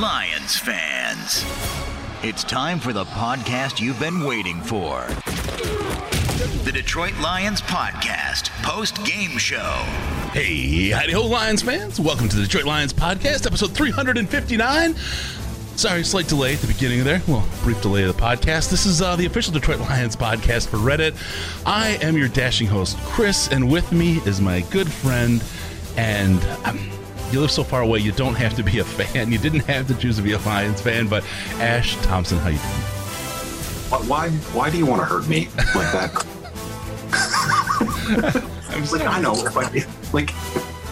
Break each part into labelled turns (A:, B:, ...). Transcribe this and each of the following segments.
A: Lions fans, it's time for the podcast you've been waiting for. The Detroit Lions Podcast post game show.
B: Hey, howdy ho, Lions fans. Welcome to the Detroit Lions Podcast, episode 359. Sorry, slight delay at the beginning of there. Well, brief delay of the podcast. This is uh, the official Detroit Lions podcast for Reddit. I am your dashing host, Chris, and with me is my good friend, and um, you live so far away, you don't have to be a fan. You didn't have to choose to be a Lions fan, but Ash Thompson, how you doing?
C: Why? Why do you want to hurt me like that?
B: I'm
C: like I know, like, like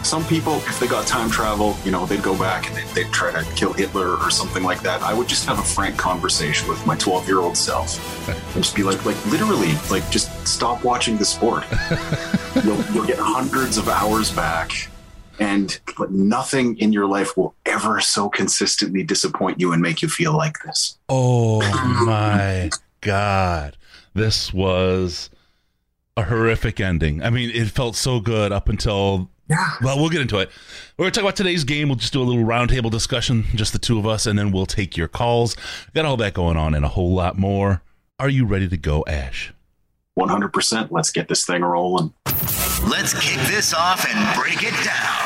C: some people, if they got time travel, you know, they'd go back and they'd, they'd try to kill Hitler or something like that. I would just have a frank conversation with my 12 year old self and just be like, like literally, like just stop watching the sport. you'll, you'll get hundreds of hours back. And but nothing in your life will ever so consistently disappoint you and make you feel like this.
B: Oh my God. This was a horrific ending. I mean, it felt so good up until.
C: Yeah.
B: Well, we'll get into it. We're going to talk about today's game. We'll just do a little roundtable discussion, just the two of us, and then we'll take your calls. Got all that going on and a whole lot more. Are you ready to go, Ash?
C: 100%. Let's get this thing rolling.
A: Let's kick this off and break it down.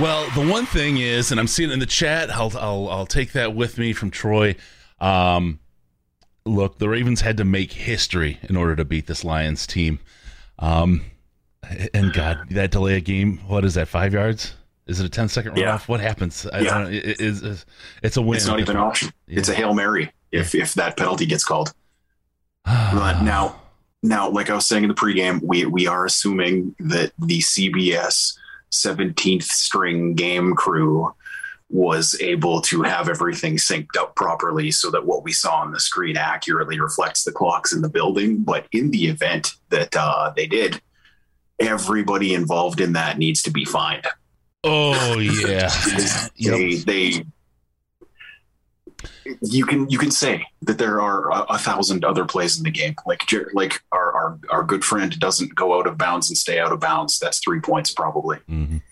B: Well, the one thing is, and I'm seeing it in the chat, I'll I'll, I'll take that with me from Troy. Um, look, the Ravens had to make history in order to beat this Lions team. Um, and God, that delay a game, what is that? Five yards? Is it a 10 second
C: Yeah.
B: runoff? What happens? I,
C: Yeah.
B: I it, it's, it's- a win.
C: It's not even an option. It's a Hail Mary if, if that penalty gets called. But now, now, like I was saying in the pregame, we we are assuming that the CBS 17th string game crew was able to have everything synced up properly so that what we saw on the screen accurately reflects the clocks in the building. But in the event that uh, they did, everybody involved in that needs to be fined.
B: Oh yeah.
C: They,
B: Yep.
C: they you can you can say that there are a, a thousand other plays in the game. Like like our, our our good friend doesn't go out of bounds and stay out of bounds. That's three points probably.
B: Mhm.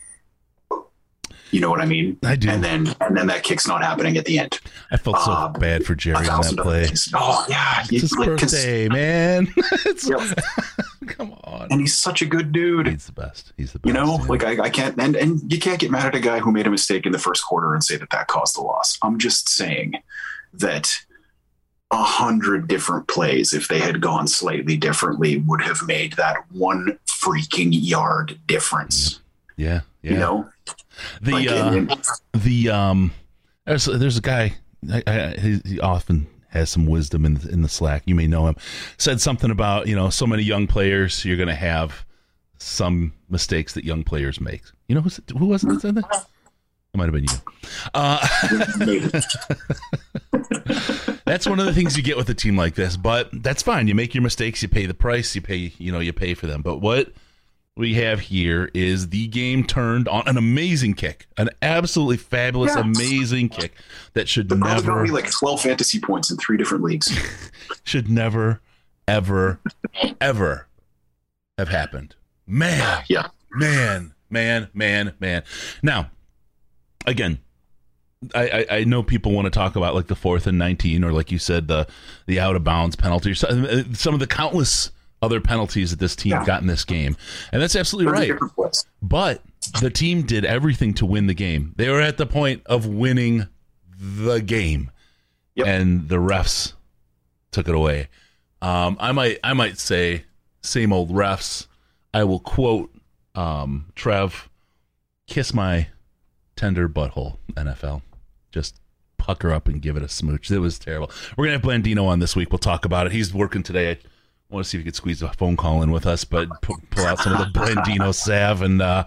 C: You know what I mean?
B: I do.
C: And then and then that kick's not happening at the end.
B: I felt so
C: uh,
B: bad for Jerry on that play.
C: things. Oh yeah,
B: It's his
C: like,
B: birthday, man. It's-
C: Yep.
B: Come on.
C: and he's such a good dude.
B: He's the best. He's the best.
C: You know, like I, I can't, and, and you can't get mad at a guy who made a mistake in the first quarter and say that that caused the loss. I'm just saying that a hundred different plays, if they had gone slightly differently, would have made that one freaking yard difference.
B: yeah, yeah.
C: You know,
B: the uh, the um, there's there's a guy. I, I, he, he often has some wisdom in the, in the Slack. You may know him. Said something about you know so many young players. You're going to have some mistakes that young players make. You know who's, who wasn't that said that? It might have been you. Uh, that's one of the things you get with a team like this. But that's fine. You make your mistakes. You pay the price. You pay. You know. You pay for them. But what we have here is the game turned on an amazing kick, an absolutely fabulous,
C: Yeah.
B: amazing kick that should
C: The Browns got
B: never,
C: me like 12 fantasy points in three different leagues.
B: should never, ever, ever have happened. Man,
C: Yeah.
B: man, man, man, man. Now, again, I, I, I know people want to talk about like the fourth and nineteen, or like you said, the the out of bounds penalty, or some, uh, some of the countless other penalties that this team
C: Yeah.
B: got in this game, and that's absolutely right. But the team did everything to win the game. They were at the point of winning the game,
C: Yep.
B: and the refs took it away. Um, I might I might say same old refs. I will quote um, Trev, "Kiss my tender butthole." NFL, just pucker up and give it a smooch. It was terrible. We're gonna have Blandino on this week. We'll talk about it. He's working today. Want to see if you could squeeze a phone call in with us, but pull, pull out some of the Blandino salve and uh,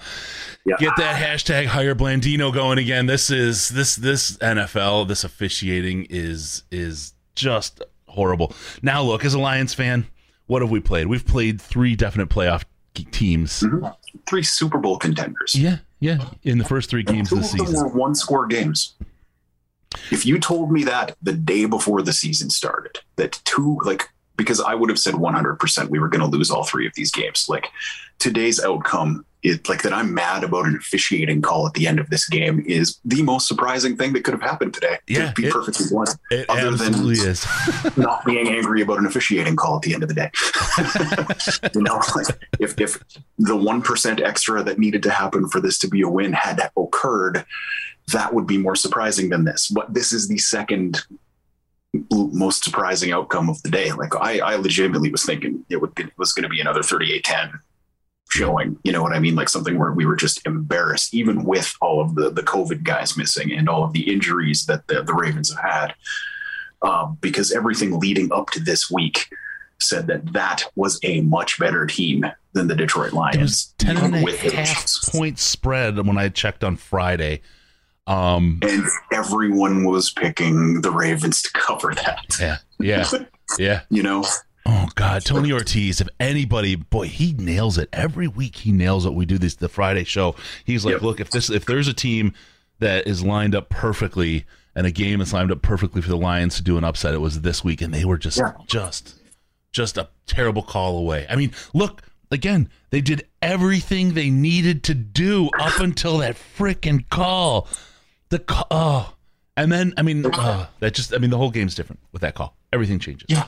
C: Yeah.
B: get that hashtag hire Blandino going again. This is this this NFL, this officiating is is just horrible. Now, look, as a Lions fan, what have we played? We've played three definite playoff teams.
C: Three Super Bowl contenders.
B: Yeah, yeah, in the first three games of the
C: of them
B: season.
C: were one score games. If you told me that the day before the season started, that two, like, because I would have said 100% we were going to lose all three of these games. Like, today's outcome, it like that I'm mad about an officiating call at the end of this game is the most surprising thing that could have happened today.
B: Yeah,
C: to be
B: it-
C: perfectly blunt.
B: It
C: other than-
B: is.
C: not being angry about an officiating call at the end of the day. you know, like if if the one percent extra that needed to happen for this to be a win had occurred, that would be more surprising than this. But this is the second most surprising outcome of the day. Like I, I legitimately was thinking it would it was going to be another 38-10 showing. You know what I mean? Like something where we were just embarrassed, even with all of the the COVID guys missing and all of the injuries that the, the Ravens have had um, because everything leading up to this week said that that was a much better team than the Detroit
B: It was
C: Lions.
B: 10 and a half point spread when I checked on Friday. Um,
C: And everyone was picking the Ravens to cover that.
B: yeah, yeah, yeah.
C: You know,
B: Oh God, Tony Ortiz. If anybody, boy, he nails it every week. He nails it. We do this the Friday show. He's like,
C: Yep.
B: look, if this, if there's a team that is lined up perfectly and a game is lined up perfectly for the Lions to do an upset, it was this week, and they were just,
C: Yeah.
B: just, just a terrible call away. I mean, look again. They did everything they needed to do up until that freaking call. The call. Oh. And then, I mean, uh, that just, I mean, the whole game's different with that call. Everything changes.
C: Yeah.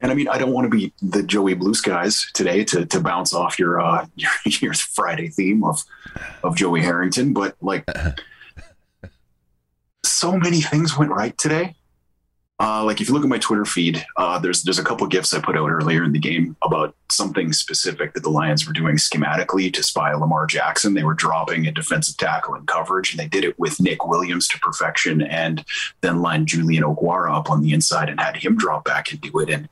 C: And I mean, I don't want to be the Joey Blue Skies today to, to bounce off your, uh, your your Friday theme of of Joey Harrington, but like, so many things went right today. Uh, like if you look at my Twitter feed, uh, there's there's a couple gifs I put out earlier in the game about something specific that the Lions were doing schematically to spy Lamar Jackson. They were dropping a defensive tackle in coverage, and they did it with Nick Williams to perfection, and then lined Julian Okwara up on the inside and had him drop back and do it. And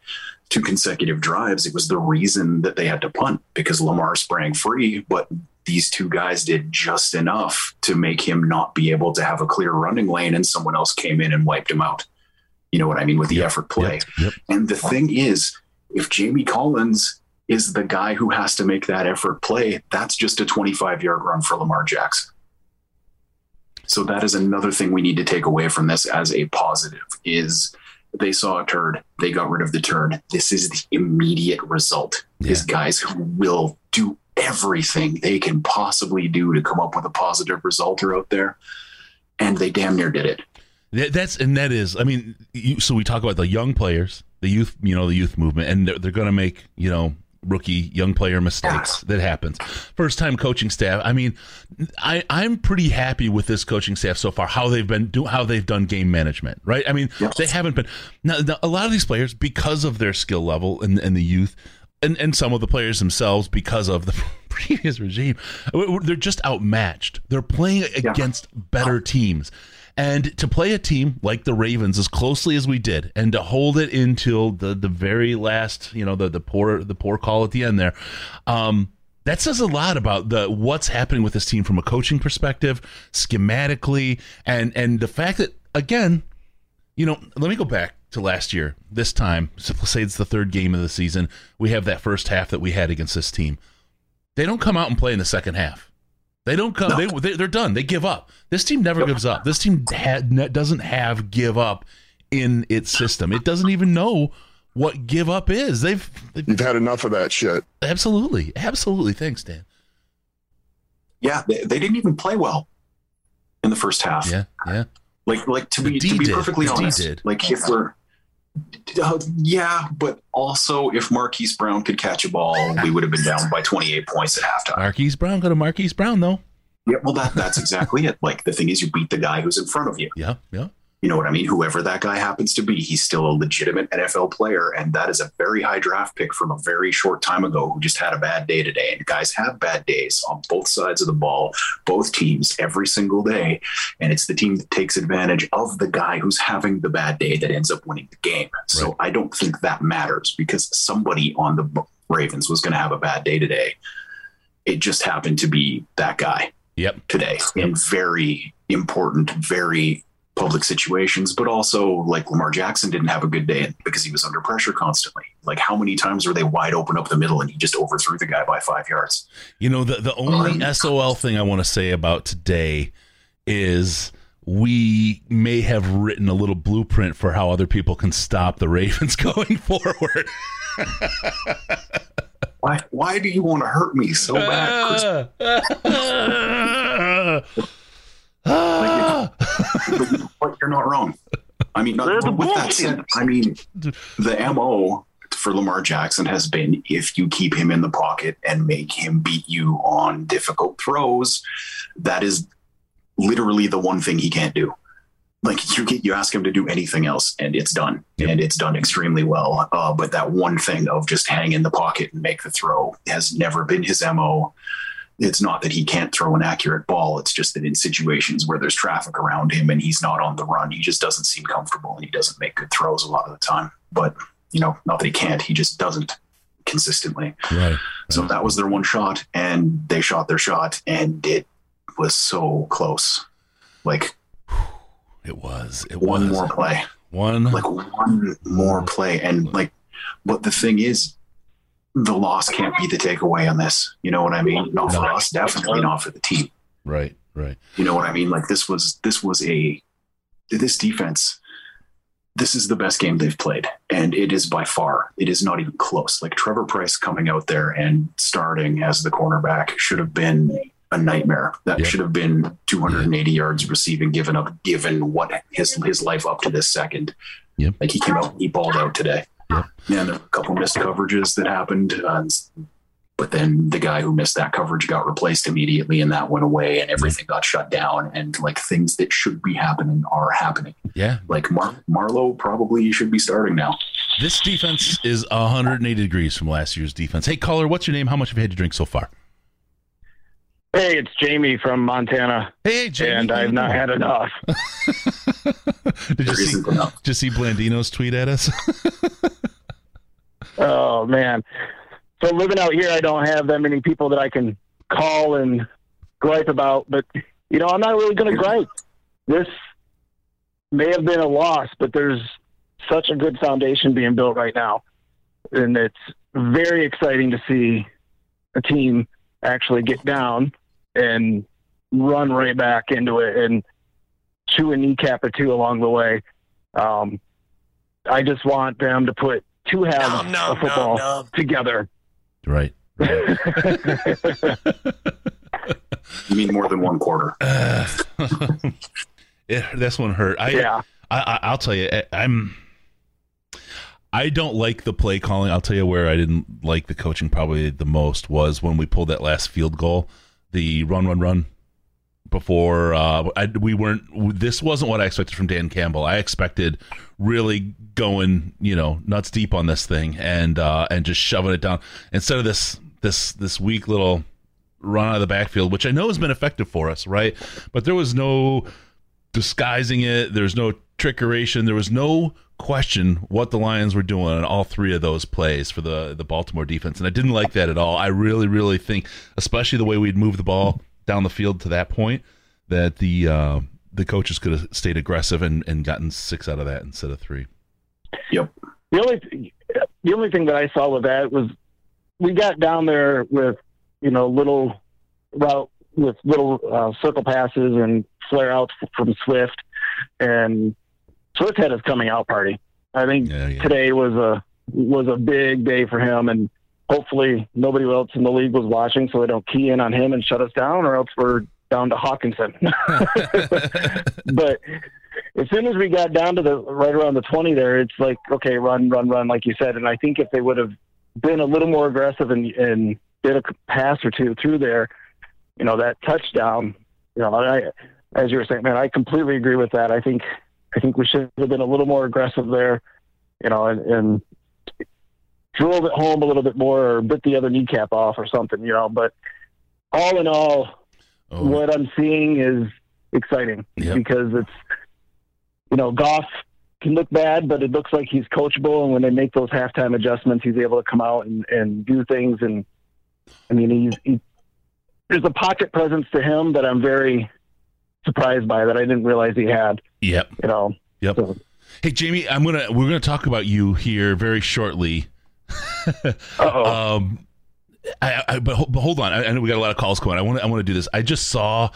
C: two consecutive drives, it was the reason that they had to punt because Lamar sprang free, but these two guys did just enough to make him not be able to have a clear running lane, and someone else came in and wiped him out. You know what I mean with the
B: Yep,
C: effort play.
B: Yep, yep.
C: And the thing is, if Jamie Collins is the guy who has to make that effort play, that's just a 25 yard run for Lamar Jackson. So that is another thing we need to take away from this as a positive is they saw a turd, they got rid of the turd. This is the immediate result. Is guys who will do everything they can possibly do to come up with a positive result are out there. And they damn near did it.
B: That- That's and that is. I mean, you, so we talk about the young players, the youth, you know, the youth movement, and they're, they're going to make you know rookie young player mistakes. Ah. That happens. First time coaching staff. I mean, I I'm pretty happy with this coaching staff so far. How they've been do how they've done game management. Right. I mean,
C: Yep.
B: they haven't been. Now, now, a lot of these players, because of their skill level and and the youth. And, and some of the players themselves, because of the previous regime, they're just outmatched. They're playing against better teams. And to play a team like the Ravens as closely as we did, and to hold it until the the very last, you know, the the poor the poor call at the end there, um, that says a lot about the what's happening with this team from a coaching perspective, schematically, and and the fact that again, you know, let me go back to last year. This time, so let's say it's the third game of the season. We have that first half that we had against this team. They don't come out and play in the second half. They don't come. They, they they're done. They give up. This team never gives up. This team ha- doesn't have give up in its system. It doesn't even know what give up is. They've, they've
D: You've had enough of that shit.
B: absolutely, absolutely. Thanks, Dan.
C: Yeah, they, they didn't even play well in the first half.
B: Yeah, yeah.
C: Like, like to
B: The
C: be
B: D
C: to be
B: did.
C: perfectly honest, like if we're, uh, yeah, but also if Marquise Brown could catch a ball, we would have been down by 28 points at halftime.
B: Marquise Brown. Go to Marquise Brown though.
C: Yeah, well, that that's exactly it. Like the thing is, you beat the guy who's in front of you.
B: Yeah, yeah.
C: You know what I mean? Whoever that guy happens to be, he's still a legitimate NFL player. And that is a very high draft pick from a very short time ago who just had a bad day today. And guys have bad days on both sides of the ball, both teams, every single day. And it's the team that takes advantage of the guy who's having the bad day that ends up winning the game. So I don't think that matters because somebody on the Ravens was going to have a bad day today. It just happened to be that guy
B: Yep.
C: today in very important, very public situations, but also like Lamar Jackson didn't have a good day because he was under pressure constantly. Like how many times were they wide open up the middle and he just overthrew the guy by five yards?
B: You know, the, the only
C: Um,
B: SOL thing I want to say about today is we may have written a little blueprint for how other people can stop the Ravens going forward.
C: Why why do you want to hurt me so bad, Chris? But, you know what? you're not wrong. I mean,
D: They're the
C: with that said, I mean, the MO for Lamar Jackson has been if you keep him in the pocket and make him beat you on difficult throws, that is literally the one thing he can't do. Like you get, you ask him to do anything else, and it's done,
B: Yep.
C: and it's done extremely well. Uh, but that one thing of just hang in the pocket and make the throw has never been his mo. It's not that he can't throw an accurate ball. It's just that in situations where there's traffic around him and he's not on the run, he just doesn't seem comfortable and he doesn't make good throws a lot of the time. But you know, not that he can't, he just doesn't consistently.
B: right.
C: So that was their one shot, and they shot their shot, and it was so close. Like
B: It was. It
C: one
B: was.
C: more play,
B: One.
C: like one more play, and like, but the thing is, the loss can't be the takeaway on this. You know what I mean? Not for
B: No.
C: us, definitely not for the team.
B: right. Right.
C: You know what I mean? Like this was this was a this defense. This is the best game they've played, and it is by far. It is not even close. Like Trevor Price coming out there and starting as the cornerback should have been a nightmare. That
B: Yeah.
C: should have been 280 yards receiving, given up, given what his his life up to this second.
B: Yep.
C: Like he came out, he balled out today.
B: Yep.
C: Yeah, there a couple missed coverages that happened. Uh, but then the guy who missed that coverage got replaced immediately and that went away and everything got shut down and like things that should be happening are happening
B: Yeah.
C: like Mar- marlowe probably should be starting now
B: This defense is 180 degrees from last year's defense. Hey, caller, what's your name? How much have you had to drink so far?
D: Hey, it's Jamie from Montana,
B: Hey, Jamie.
D: and I've not had enough.
B: Did you see?
C: enough
B: Did you see Blandino's tweet at us?
D: Oh man! So living out here, I don't have that many people that I can call and gripe about. But you know, I'm not really going to gripe. This may have been a loss, but there's such a good foundation being built right now, and it's very exciting to see a team actually get down and run right back into it and chew a kneecap or two along the way. Um, I just want them to put two halves of the football together.
B: right. right.
C: you mean more than one quarter
B: Uh, it, this one hurt. I,
D: Yeah.
B: I, I I'll tell you, I, I'm. I don't like the play calling. I'll tell you where I didn't like the coaching probably the most was when we pulled that last field goal, the run, run, run. Before uh, I, we weren't. This wasn't what I expected from Dan Campbell. I expected really going, you know, nuts deep on this thing and uh, and just shoving it down instead of this this this weak little run out of the backfield, which I know has been effective for us, right? But there was no disguising it. There's no trickeration. There was no question what the Lions were doing on all three of those plays for the the Baltimore defense, and I didn't like that at all. I really, really think, especially the way we'd moved the ball down the field to that point, that the uh, the coaches could have stayed aggressive and, and gotten six out of that instead of three.
C: yep
D: The only the only thing that I saw with that was we got down there with you know little route with little uh, circle passes and flare outs from Swift, and Swift had his coming out party. I think
B: Yeah, yeah.
D: today was a was a big day for him, and hopefully nobody else in the league was watching, so they don't key in on him and shut us down, or else we're down to Hockenson. but as soon as we got down to the right around the 20 there, it's like, okay, run, run, run, like you said. And I think if they would have been a little more aggressive and, and did a pass or two through there, you know, that touchdown, you know, I, as you were saying, man, I completely agree with that. I think I think we should have been a little more aggressive there, you know, and, and drove it home a little bit more or bit the other kneecap off or something, you know. But all in all,
B: Oh,
D: what I'm seeing is exciting
B: Yep.
D: because it's, you know, Goff can look bad, but it looks like he's coachable. And when they make those halftime adjustments, he's able to come out and, and do things. And I mean, he's, he, there's a pocket presence to him that I'm very surprised by that I didn't realize he had,
B: yep.
D: you know.
B: Yep.
D: So,
B: Hey, Jamie, I'm gonna we're gonna talk about you here very shortly.
D: uh-oh.
B: Um, I, I but, but hold on, I, I know we got a lot of calls coming. I want I want to do this. I just saw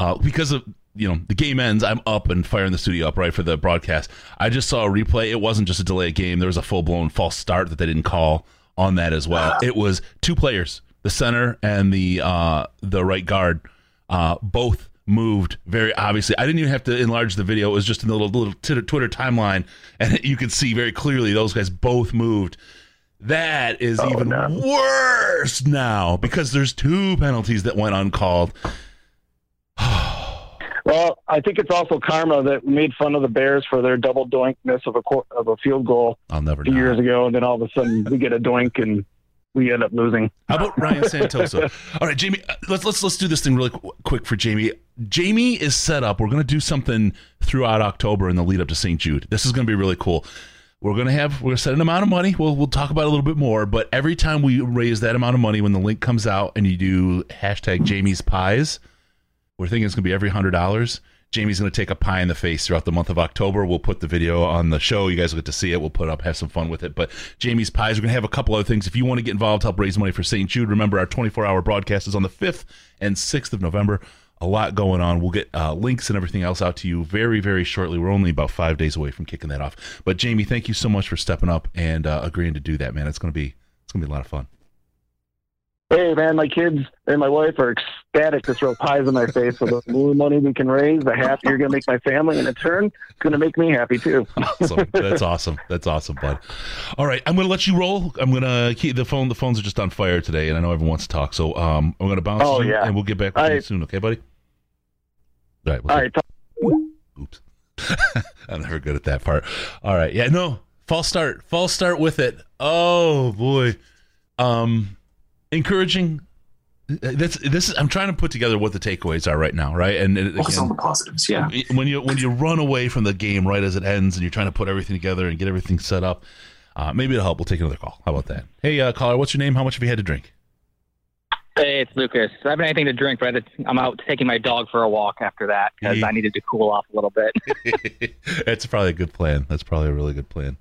B: uh, because of you know the game ends. I'm up and firing the studio up right for the broadcast. I just saw a replay. It wasn't just a delay of game. There was a full blown false start that they didn't call on that as well. It was two players, the center and the uh, the right guard, uh, both moved very obviously. I didn't even have to enlarge the video. It was just in the little, little Twitter, Twitter timeline, and you could see very clearly those guys both moved. That is even
D: no.
B: worse now because there's two penalties that went uncalled.
D: Well, I think it's also karma that made fun of the Bears for their double doinkness of a of a field goal
B: I'll never
D: few
B: know.
D: years ago, and then all of a sudden we get a doink and we end up losing.
B: How about Ryan Santoso? All right, Jamie, uh, let's let's let's do this thing really qu- quick for Jamie. Jamie is set up. We're going to do something throughout October in the lead up to St. Jude. This is going to be really cool. We're going to have we're going to set an amount of money. We'll we'll talk about it a little bit more, but every time we raise that amount of money when the link comes out and you do hashtag Jamie's pies, we're thinking it's going to be every hundred dollars. Jamie's going to take a pie in the face throughout the month of October. We'll put the video on the show. You guys will get to see it. We'll put it up, have some fun with it. But Jamie's pies, we're going to have a couple other things. If you want to get involved, help raise money for St. Jude, remember our 24 hour broadcast is on the 5th and 6th of November. A lot going on. We'll get uh, links and everything else out to you very, very shortly. We're only about five days away from kicking that off. But Jamie, thank you so much for stepping up and uh, agreeing to do that, man. It's going to be it's going to be a lot of fun.
D: Hey man, my kids and my wife are ecstatic to throw pies in my face. So the more money we can raise, the happier you're going to make my family, and in turn, it's going to make me happy too.
B: awesome. That's awesome. That's awesome, bud. All right, I'm going to let you roll. I'm going to keep the phone. The phones are just on fire today, and I know everyone wants to talk. So um, I'm going to bounce
D: Oh,
B: you,
D: yeah.
B: and we'll get back with
D: All
B: you soon. Okay, buddy. All right. we'll
D: All right,
B: Oops. I'm never good at that part. All right. Yeah. No. False start. False start with it. Oh boy. Um, encouraging. That's this. Is, I'm trying to put together what the takeaways are right now, right? And it,
C: Focus
B: again,
C: on the positives. Yeah.
B: when you when you run away from the game right as it ends and you're trying to put everything together and get everything set up, uh, maybe it'll help. We'll take another call. How about that? Hey, uh, caller, what's your name? How much have you had to drink?
E: Hey, it's Lucas. I haven't anything to drink, but I had to- I'm out taking my dog for a walk after that because
B: Yeah.
E: I needed to cool off a little bit.
B: That's probably a good plan. That's probably a really good plan.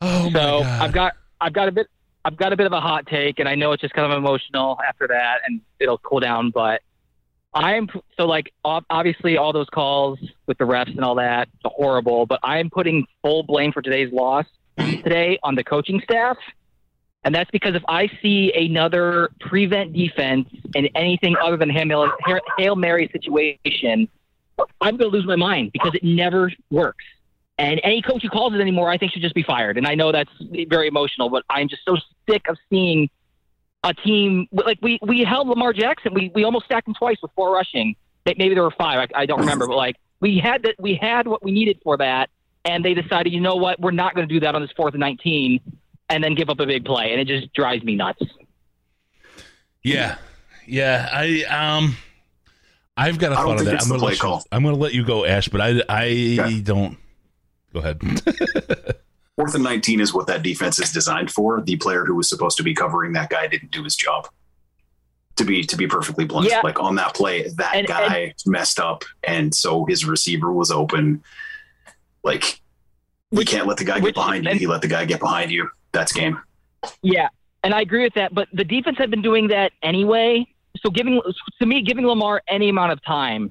B: Oh my
E: so
B: god!
E: I've got I've got a bit I've got a bit of a hot take, and I know it's just kind of emotional after that, and it'll cool down. But I'm so like obviously all those calls with the refs and all that horrible, but I am putting full blame for today's loss today on the coaching staff. And that's because if I see another prevent defense in anything other than Hail, Hail Mary situation, I'm going to lose my mind because it never works. And any coach who calls it anymore, I think should just be fired. And I know that's very emotional, but I'm just so sick of seeing a team like we we held Lamar Jackson. We we almost stacked him twice with four rushing. Maybe there were five. I, I don't remember, but like we had that we had what we needed for that, and they decided, you know what, we're not going to do that on this fourth and nineteen, and then give up a big play, and it just drives me nuts.
B: Yeah, yeah. I um, I've got a
C: I don't
B: thought on that. I'm gonna let you. I'm gonna let you go, Ash. But I I
C: Okay.
B: don't. Go ahead.
C: Fourth and 19 is what that defense is designed for. The player who was supposed to be covering that guy didn't do his job. To be to be perfectly blunt,
E: Yeah.
C: like on that play, that
E: And-
C: guy messed up, and so his receiver was open. Like you can't let the guy
E: which-
C: get behind you.
E: and-
C: He let the guy get behind you. That's game.
E: Yeah, and I agree with that. But the defense had been doing that anyway. So giving to me, giving Lamar any amount of time,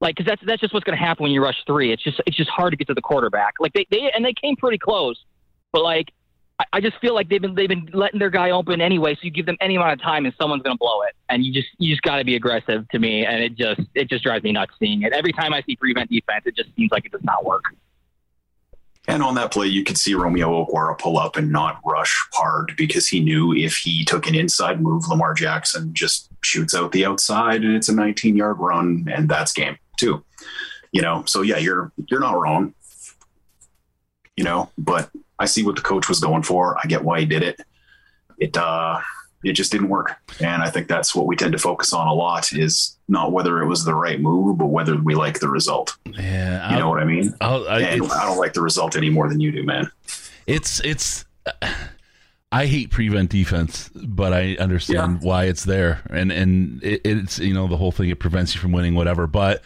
E: like because that's that's just what's going to happen when you rush three. It's just it's just hard to get to the quarterback. Like they, they and they came pretty close, but like I, I just feel like they've been they've been letting their guy open anyway. So you give them any amount of time, and someone's going to blow it. And you just you just got to be aggressive to me, and it just it just drives me nuts seeing it. Every time I see prevent defense, it just seems like it does not work.
C: And on that play, you could see Romeo Okwara pull up and not rush hard because he knew if he took an inside move, Lamar Jackson just shoots out the outside and it's a 19 yard run, and that's game too. You know, so yeah, you're you're not wrong. You know, but I see what the coach was going for. I get why he did it. It uh it just didn't work. And I think that's what we tend to focus on a lot is not whether it was the right move, but whether we like the result.
B: Yeah,
C: You know what I mean?
B: I'll, I,
C: And I don't like the result any more than you do, man.
B: it's it's. I hate prevent defense, but I understand why it's there, and and it, it's you know the whole thing it prevents you from winning whatever, but.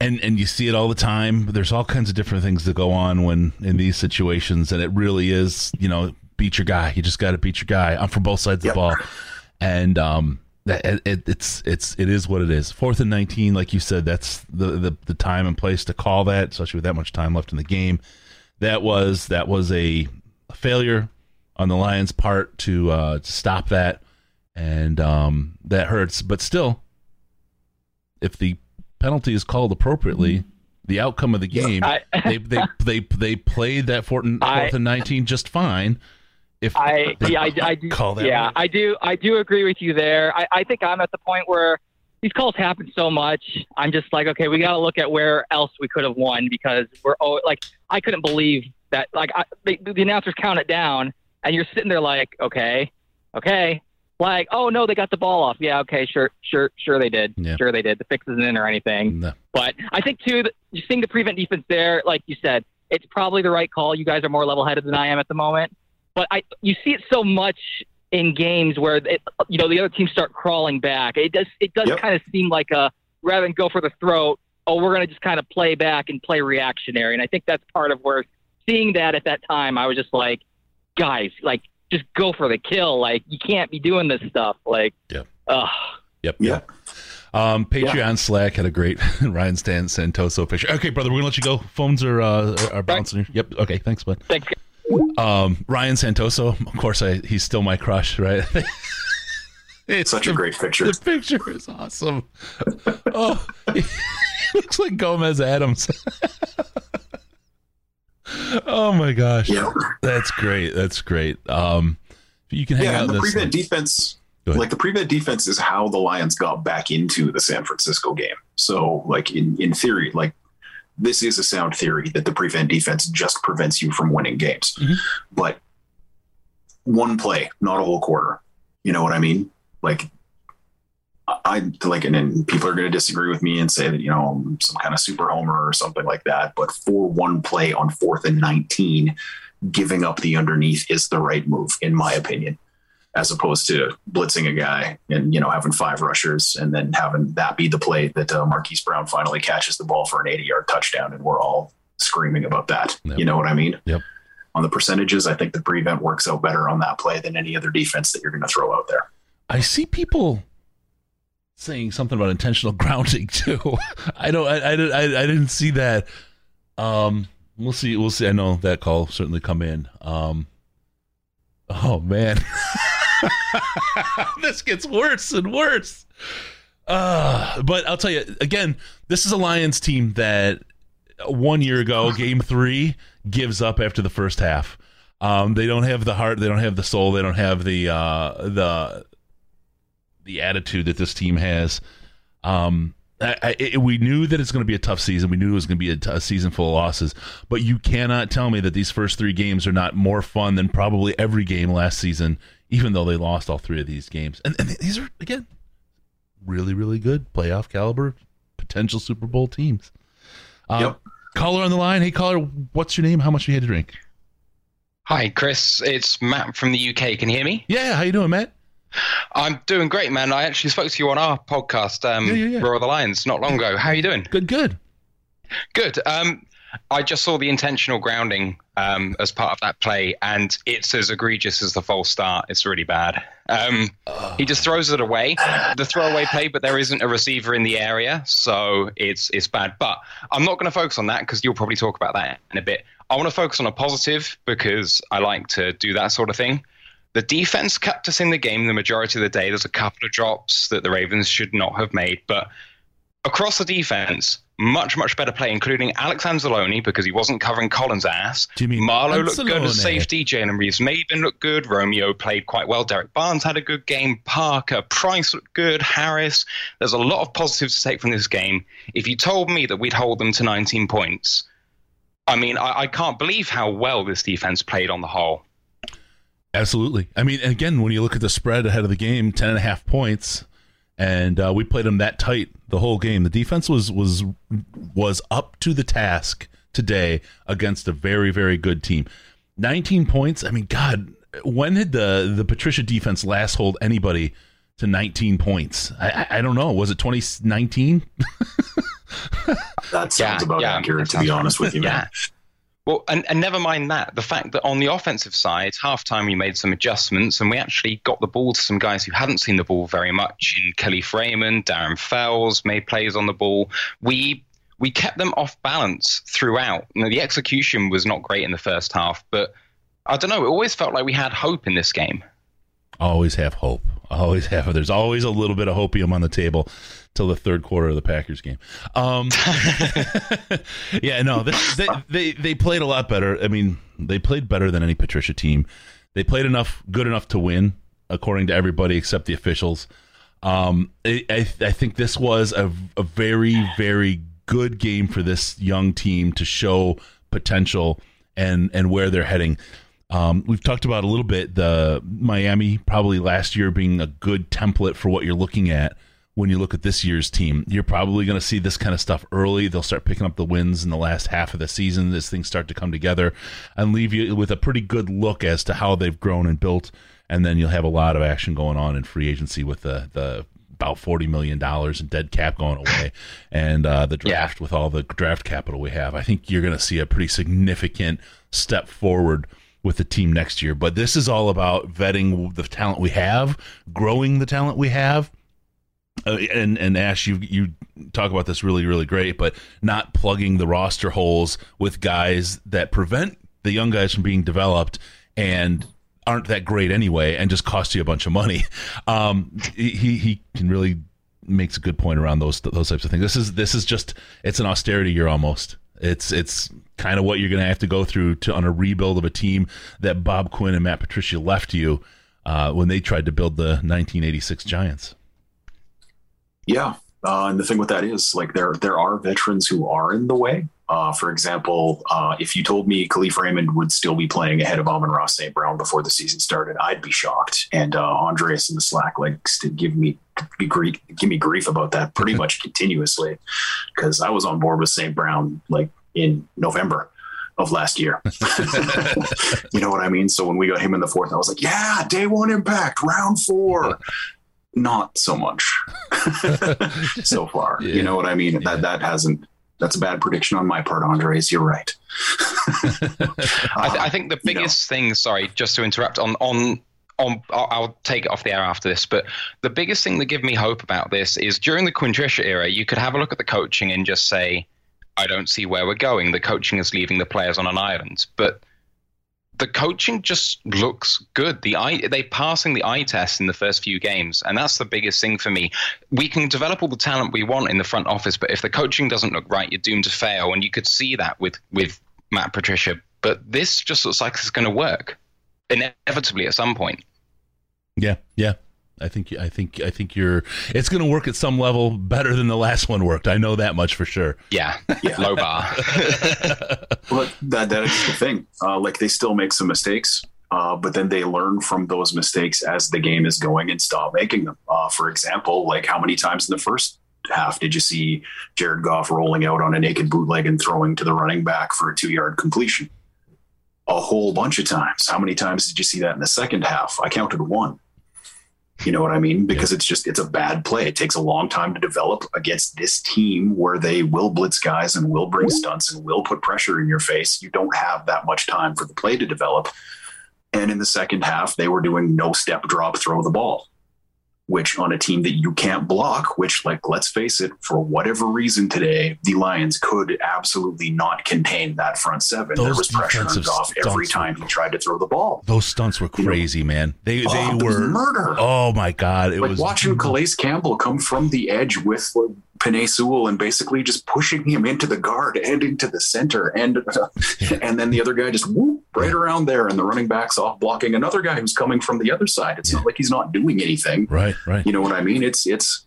B: And and you see it all the time. There's all kinds of different things that go on when in these situations, and it really is, you know, beat your guy. You just got to beat your guy. I'm from both sides
C: Yep.
B: of the ball, and um, it, it, it's it's it is what it is. Fourth and nineteen, like you said, that's the, the the time and place to call that, especially with that much time left in the game. That was that was a, a failure on the Lions' part to uh, to stop that, and um, that hurts. But still, if the penalty is called appropriately, mm-hmm. the outcome of the game,
E: I-
B: they they they they played that fourth and,
E: I-
B: fourth and nineteen just fine. If
E: I yeah I, I do
B: call that
E: yeah
B: way.
E: I do I do agree with you there. I, I think I'm at the point where these calls happen so much. I'm just like okay, we got to look at where else we could have won because we're oh like I couldn't believe that like I, they, the announcers count it down and you're sitting there like okay okay like oh no they got the ball off yeah okay sure sure sure they did
B: Yeah.
E: sure they did the fix isn't in or anything
B: No.
E: but I think too, that you seeing the prevent defense there, like you said, it's probably the right call. You guys are more level-headed than I am at the moment, but I you see it so much in games where it, you know the other teams start crawling back. It does it does
C: Yep.
E: kind of seem like a rather than go for the throat. Oh, we're going to just kind of play back and play reactionary, and I think that's part of where seeing that at that time, I was just like, guys, like just go for the kill. Like you can't be doing this stuff. Like,
B: yeah.
E: ugh.
B: Yep.
C: Yeah.
B: Um, Patreon Slack had a great Ryan Stan Santoso picture. Okay, brother, we're gonna let you go. Phones are uh, are bouncing. Yep. Okay. Thanks, bud.
E: Thanks.
B: Um, Ryan Santoso. Of course, I he's still my crush, right? it's
C: Such a great picture.
B: The picture is awesome. oh, he looks like Gomez Addams. Oh my gosh,
C: Yeah.
B: that's great. That's great. Um, you can hang
C: Yeah,
B: out
C: the prevent defense like the prevent defense is how the Lions got back into the San Francisco game. So like in, in theory, like this is a sound theory that the prevent defense just prevents you from winning games.
B: Mhm.
C: But one play, not a whole quarter. You know what I mean? Like I like, and then people are going to disagree with me and say that you know I'm some kind of super homer or something like that. But for one play on fourth and nineteen, giving up the underneath is the right move, in my opinion, as opposed to blitzing a guy and you know having five rushers and then having that be the play that uh, Marquise Brown finally catches the ball for an 80-yard touchdown, and we're all screaming about that.
B: Yep.
C: You know what I mean?
B: Yep.
C: On the percentages, I think the prevent works out better on that play than any other defense that you're going to throw out there.
B: I see people saying something about intentional grounding too. I don't. I, I, I, I didn't see that. Um, we'll see. We'll see. I know that call certainly come in. Um, oh man, this gets worse and worse. Uh, but I'll tell you again. This is a Lions team that one year ago, Game Three, gives up after the first half. Um, they don't have the heart. They don't have the soul. They don't have the uh, the the attitude that this team has. Um, I, I, it, we knew that it's going to be a tough season. We knew it was going to be a, t- a season full of losses. But you cannot tell me that these first three games are not more fun than probably every game last season, even though they lost all three of these games. And, and these are again really, really good playoff caliber, potential Super Bowl teams. Um,
C: Yep.
B: Caller on the line. Hey, caller, what's your name? How much do you had to drink?
F: Hi, Chris. It's Matt from the UK. Can you hear me?
B: Yeah, how you doing, Matt?
F: I'm doing great, man. I actually spoke to you on our podcast, um,
B: Yeah, yeah, yeah.
F: Roar of the Lions, not long ago. How are you doing?
B: Good, good.
F: Good. Um, I just saw the intentional grounding um, as part of that play, and it's as egregious as the false start. It's really bad. Um, he just throws it away, the throwaway play, but there isn't a receiver in the area, so it's it's bad. But I'm not going to focus on that because you'll probably talk about that in a bit. I want to focus on a positive because I like to do that sort of thing. The defense kept us in the game the majority of the day. There's a couple of drops that the Ravens should not have made, but across the defense, much, much better play, including Alex Anzalone because he wasn't covering Collins' ass.
B: Jimmy
F: Marlowe looked good
B: Anzalone.
F: as safety. Jalen Reeves-Maybin looked good. Romeo played quite well. Derrick Barnes had a good game. Parker, Price looked good. Harris. There's a lot of positives to take from this game. If you told me that we'd hold them to 19 points, I mean, I, I can't believe how well this defense played on the whole.
B: Absolutely. I mean, again, when you look at the spread ahead of the game, 10 and a half points, and uh, we played them that tight the whole game. The defense was was was up to the task today against a very very good team. 19 points. I mean, God, when did the the Patricia defense last hold anybody to 19 points? I I, I don't know. Was it 2019?
C: That sounds
F: Yeah,
C: about
F: yeah,
C: accurate,
F: that
C: to be honest with you, man.
F: Yeah. Well, and, and never mind that. The fact that on the offensive side, halftime we made some adjustments and we actually got the ball to some guys who hadn't seen the ball very much. In Kelly Freeman, Darren Fells made plays on the ball. We we kept them off balance throughout. Know, the execution was not great in the first half, but I don't know. It always felt like we had hope in this game.
B: always have hope. Always have. There's always a little bit of hopium on the table till the third quarter of the Packers game. Um, yeah, no, they, they they they played a lot better. I mean, they played better than any Patricia team. They played enough, good enough to win, according to everybody except the officials. Um, I, I, I think this was a, a very, very good game for this young team to show potential and and where they're heading. Um, we've talked about a little bit the Miami probably last year being a good template for what you're looking at when you look at this year's team. You're probably going to see this kind of stuff early. They'll start picking up the wins in the last half of the season as things start to come together and leave you with a pretty good look as to how they've grown and built. And then you'll have a lot of action going on in free agency with the the about forty million dollars in dead cap going away, and uh, the draft with all the draft capital we have. I think you're going to see a pretty significant step forward with the team next year. But this is all about vetting the talent we have, growing the talent we have. Uh, and and Ash, you you talk about this really really great, but not plugging the roster holes with guys that prevent the young guys from being developed and aren't that great anyway, and just cost you a bunch of money. Um, he he can really makes a good point around those those types of things. This is this is just it's an austerity year almost. It's it's kind of what you're going to have to go through to on a rebuild of a team that Bob Quinn and Matt Patricia left you uh, when they tried to build the 1986 Giants.
C: Yeah, uh, and the thing with that is, like, there there are veterans who are in the way. Uh, for example, uh, if you told me Kalif Raymond would still be playing ahead of Amon-Ra St. Brown before the season started, I'd be shocked. And uh, Andreas in the Slack likes to give me grief, give me grief about that pretty much continuously, because I was on board with St. Brown like in November of last year. you know what I mean? So when we got him in the fourth, I was like, yeah, day one impact, round four. Not so much so far.
B: Yeah.
C: You know what I mean?
B: Yeah.
C: That that hasn't. That's a bad prediction on my part, Andres. You're right.
F: I, th- uh, I think the
C: you know.
F: biggest thing. Sorry, just to interrupt on on. On, I'll, I'll take it off the air after this, but the biggest thing that gave me hope about this is during the Quintricia era, you could have a look at the coaching and just say, "I don't see where we're going. The coaching is leaving the players on an island." But the coaching just looks good. The eye, they passing the eye test in the first few games, and that's the biggest thing for me. We can develop all the talent we want in the front office, but if the coaching doesn't look right, you're doomed to fail. And you could see that with with Matt Patricia. But this just looks like it's going to work inevitably at some point.
B: Yeah, yeah. I think I think I think you're. It's going to work at some level better than the last one worked. I know that much for sure.
F: Yeah,
C: Yeah.
F: low bar.
C: But that that is the thing. Uh, like they still make some mistakes, uh, but then they learn from those mistakes as the game is going and stop making them. Uh, for example, like how many times in the first half did you see Jared Goff rolling out on a naked bootleg and throwing to the running back for a two yard completion? A whole bunch of times. How many times did you see that in the second half? I counted one. You know what I mean? Because it's just it's a bad play. It takes a long time to develop against this team where they will blitz guys and will bring stunts and will put pressure in your face. You don't have that much time for the play to develop. And in the second half, they were doing no step drop, throw the ball, which on a team that you can't block, which, like, let's face it, for whatever reason today, the Lions could absolutely not contain that front seven. there
B: Those
C: was pressure on Goff every time he tried to throw the ball.
B: Those stunts were
C: You know,
B: crazy, man. They
C: Oh,
B: they were
C: murder.
B: Oh my god, it
C: like
B: was
C: watching Calais Campbell come from the edge with like, Penei Sewell and basically just pushing him into the guard and into the center. And uh, and then the other guy just whoop right around there and the running back's off blocking another guy who's coming from the other side. It's
B: Yeah.
C: not like he's not doing anything.
B: Right, right.
C: You know what I mean? It's it's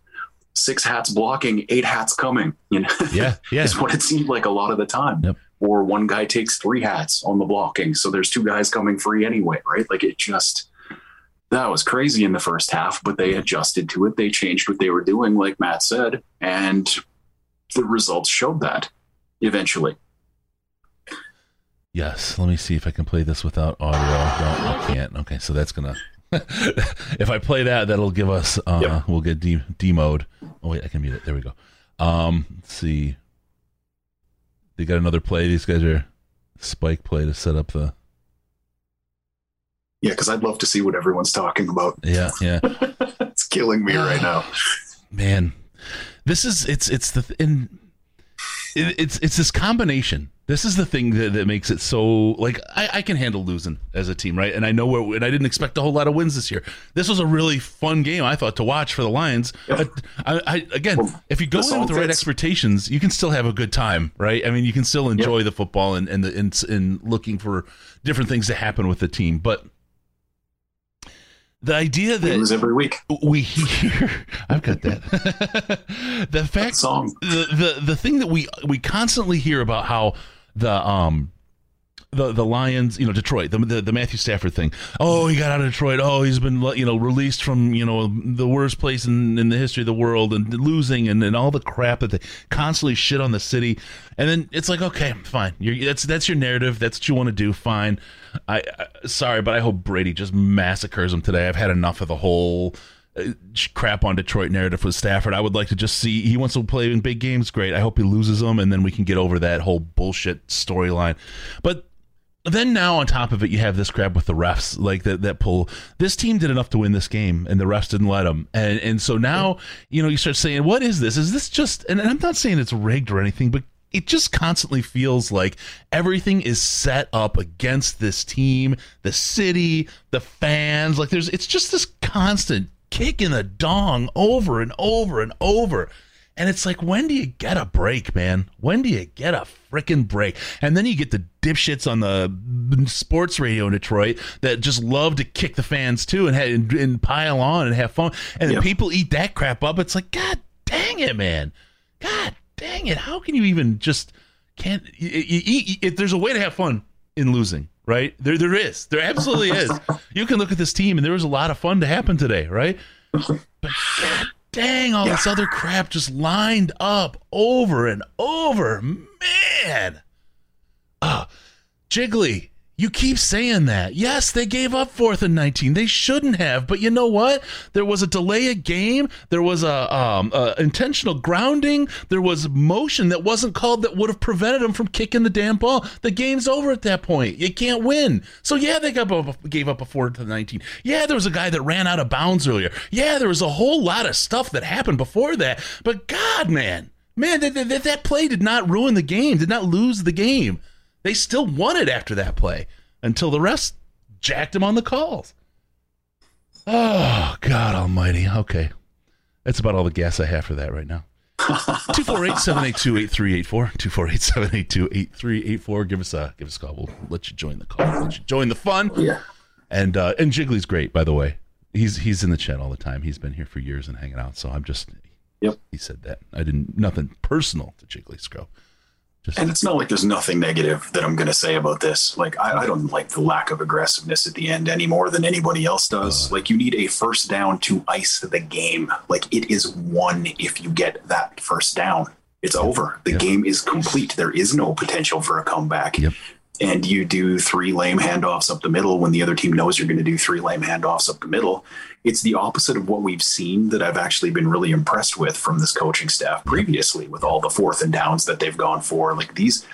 C: six hats blocking, eight hats coming. You know,
B: Yeah, yeah.
C: is what it seemed like a lot of the time.
B: Yep.
C: Or one guy takes three hats on the blocking, so there's two guys coming free anyway, right? Like it just that was crazy in the first half, but they adjusted to it. They changed what they were doing, like Matt said, and the results showed that eventually.
B: Yes. Let me see if I can play this without audio. No, I can't. Okay, so that's gonna. if I play that, that'll give us. Uh,
C: Yep.
B: We'll get D, D mode. Oh wait, I can mute it. There we go. Um, let's see. They got another play. These guys are spike play to set up the.
C: Yeah, because I'd love to see what everyone's talking about.
B: Yeah, yeah.
C: it's killing me right now.
B: man this is it's it's the in it, it's it's this combination. This is the thing that, that makes it so like I, I can handle losing as a team right? And i know where and i didn't expect a whole lot of wins this year. This was a really fun game i thought to watch for the lions.
C: Yep.
B: I, I again
C: Well,
B: if you go in with the right expectations you can still have a good time right? I mean you can still enjoy the football and and, the, and and looking for different things to happen with the team. But the idea that
C: lose every week.
B: we hear i've got that the
C: That
B: fact
C: song.
B: the, the the thing that we we constantly hear about how the um the the Lions, you know, Detroit, the, the the Matthew Stafford thing. Oh, he got out of Detroit. Oh, he's been you know released from you know the worst place in, in the history of the world and losing and, and all the crap that they constantly shit on the city. And then it's like, okay, fine. You're, that's that's your narrative. That's what you want to do. Fine. I, I sorry, but I hope Brady just massacres him today. I've had enough of the whole uh, crap on Detroit narrative with Stafford. I would like to just see he wants to play in big games. Great. I hope he loses them, and then we can get over that whole bullshit storyline. But then now on top of it, you have this crap with the refs, like that that pull. This team did enough to win this game, and the refs didn't let them. And and so now you know you start saying, what is this? Is this just? And I'm not saying it's rigged or anything, but it just constantly feels like everything is set up against this team, the city, the fans. Like there's, it's just this constant kick in the dong over and over and over. And it's like, when do you get a break, man? When do you get a freaking break? And then you get the dipshits on the sports radio in Detroit that just love to kick the fans too and, and, and pile on and have fun. And people eat that crap up. It's like, God dang it, man. God dang it. How can you even just can't? You, you, you, if there's a way to have fun in losing, right? There, there is. There absolutely is. You can look at this team, and there was a lot of fun to happen today, right? But God dang, all this other crap just lined up over and over, man. Ah, Jiggly, you keep saying that. Yes, they gave up fourth and 19. They shouldn't have, but you know what? There was a delay of game. There was a, um, a intentional grounding. There was motion that wasn't called that would have prevented them from kicking the damn ball. The game's over at that point. You can't win. So yeah, they up, gave up a fourth to 19. Yeah, there was a guy that ran out of bounds earlier. Yeah, there was a whole lot of stuff that happened before that. But God, man, man, that, that, that play did not ruin the game. Did not lose the game. They still won it after that play until the rest jacked him on the calls. Oh, God almighty. Okay. That's about all the gas I have for that right now. 248 782 8384. 248 782 8384. Give us a give us a call. We'll let you join the call. Let you join the fun.
C: Yeah.
B: And uh, and Jiggly's great, by the way. He's he's in the chat all the time. He's been here for years and hanging out. So I'm just
C: Yep.
B: he said that. I didn't nothing personal to Jiggly Scro. Just
C: And it's not like there's nothing negative that I'm going to say about this. Like, I, I don't like the lack of aggressiveness at the end any more than anybody else does. Uh. like, you need a first down to ice the game. Like, it is won if you get that first down. It's over. The
B: Yep.
C: game is complete. There is no potential for a comeback.
B: Yep.
C: And you do three lame handoffs up the middle when the other team knows you're going to do three lame handoffs up the middle. It's the opposite of what we've seen that I've actually been really impressed with from this coaching staff previously with all the fourth and downs that they've gone for. Like these,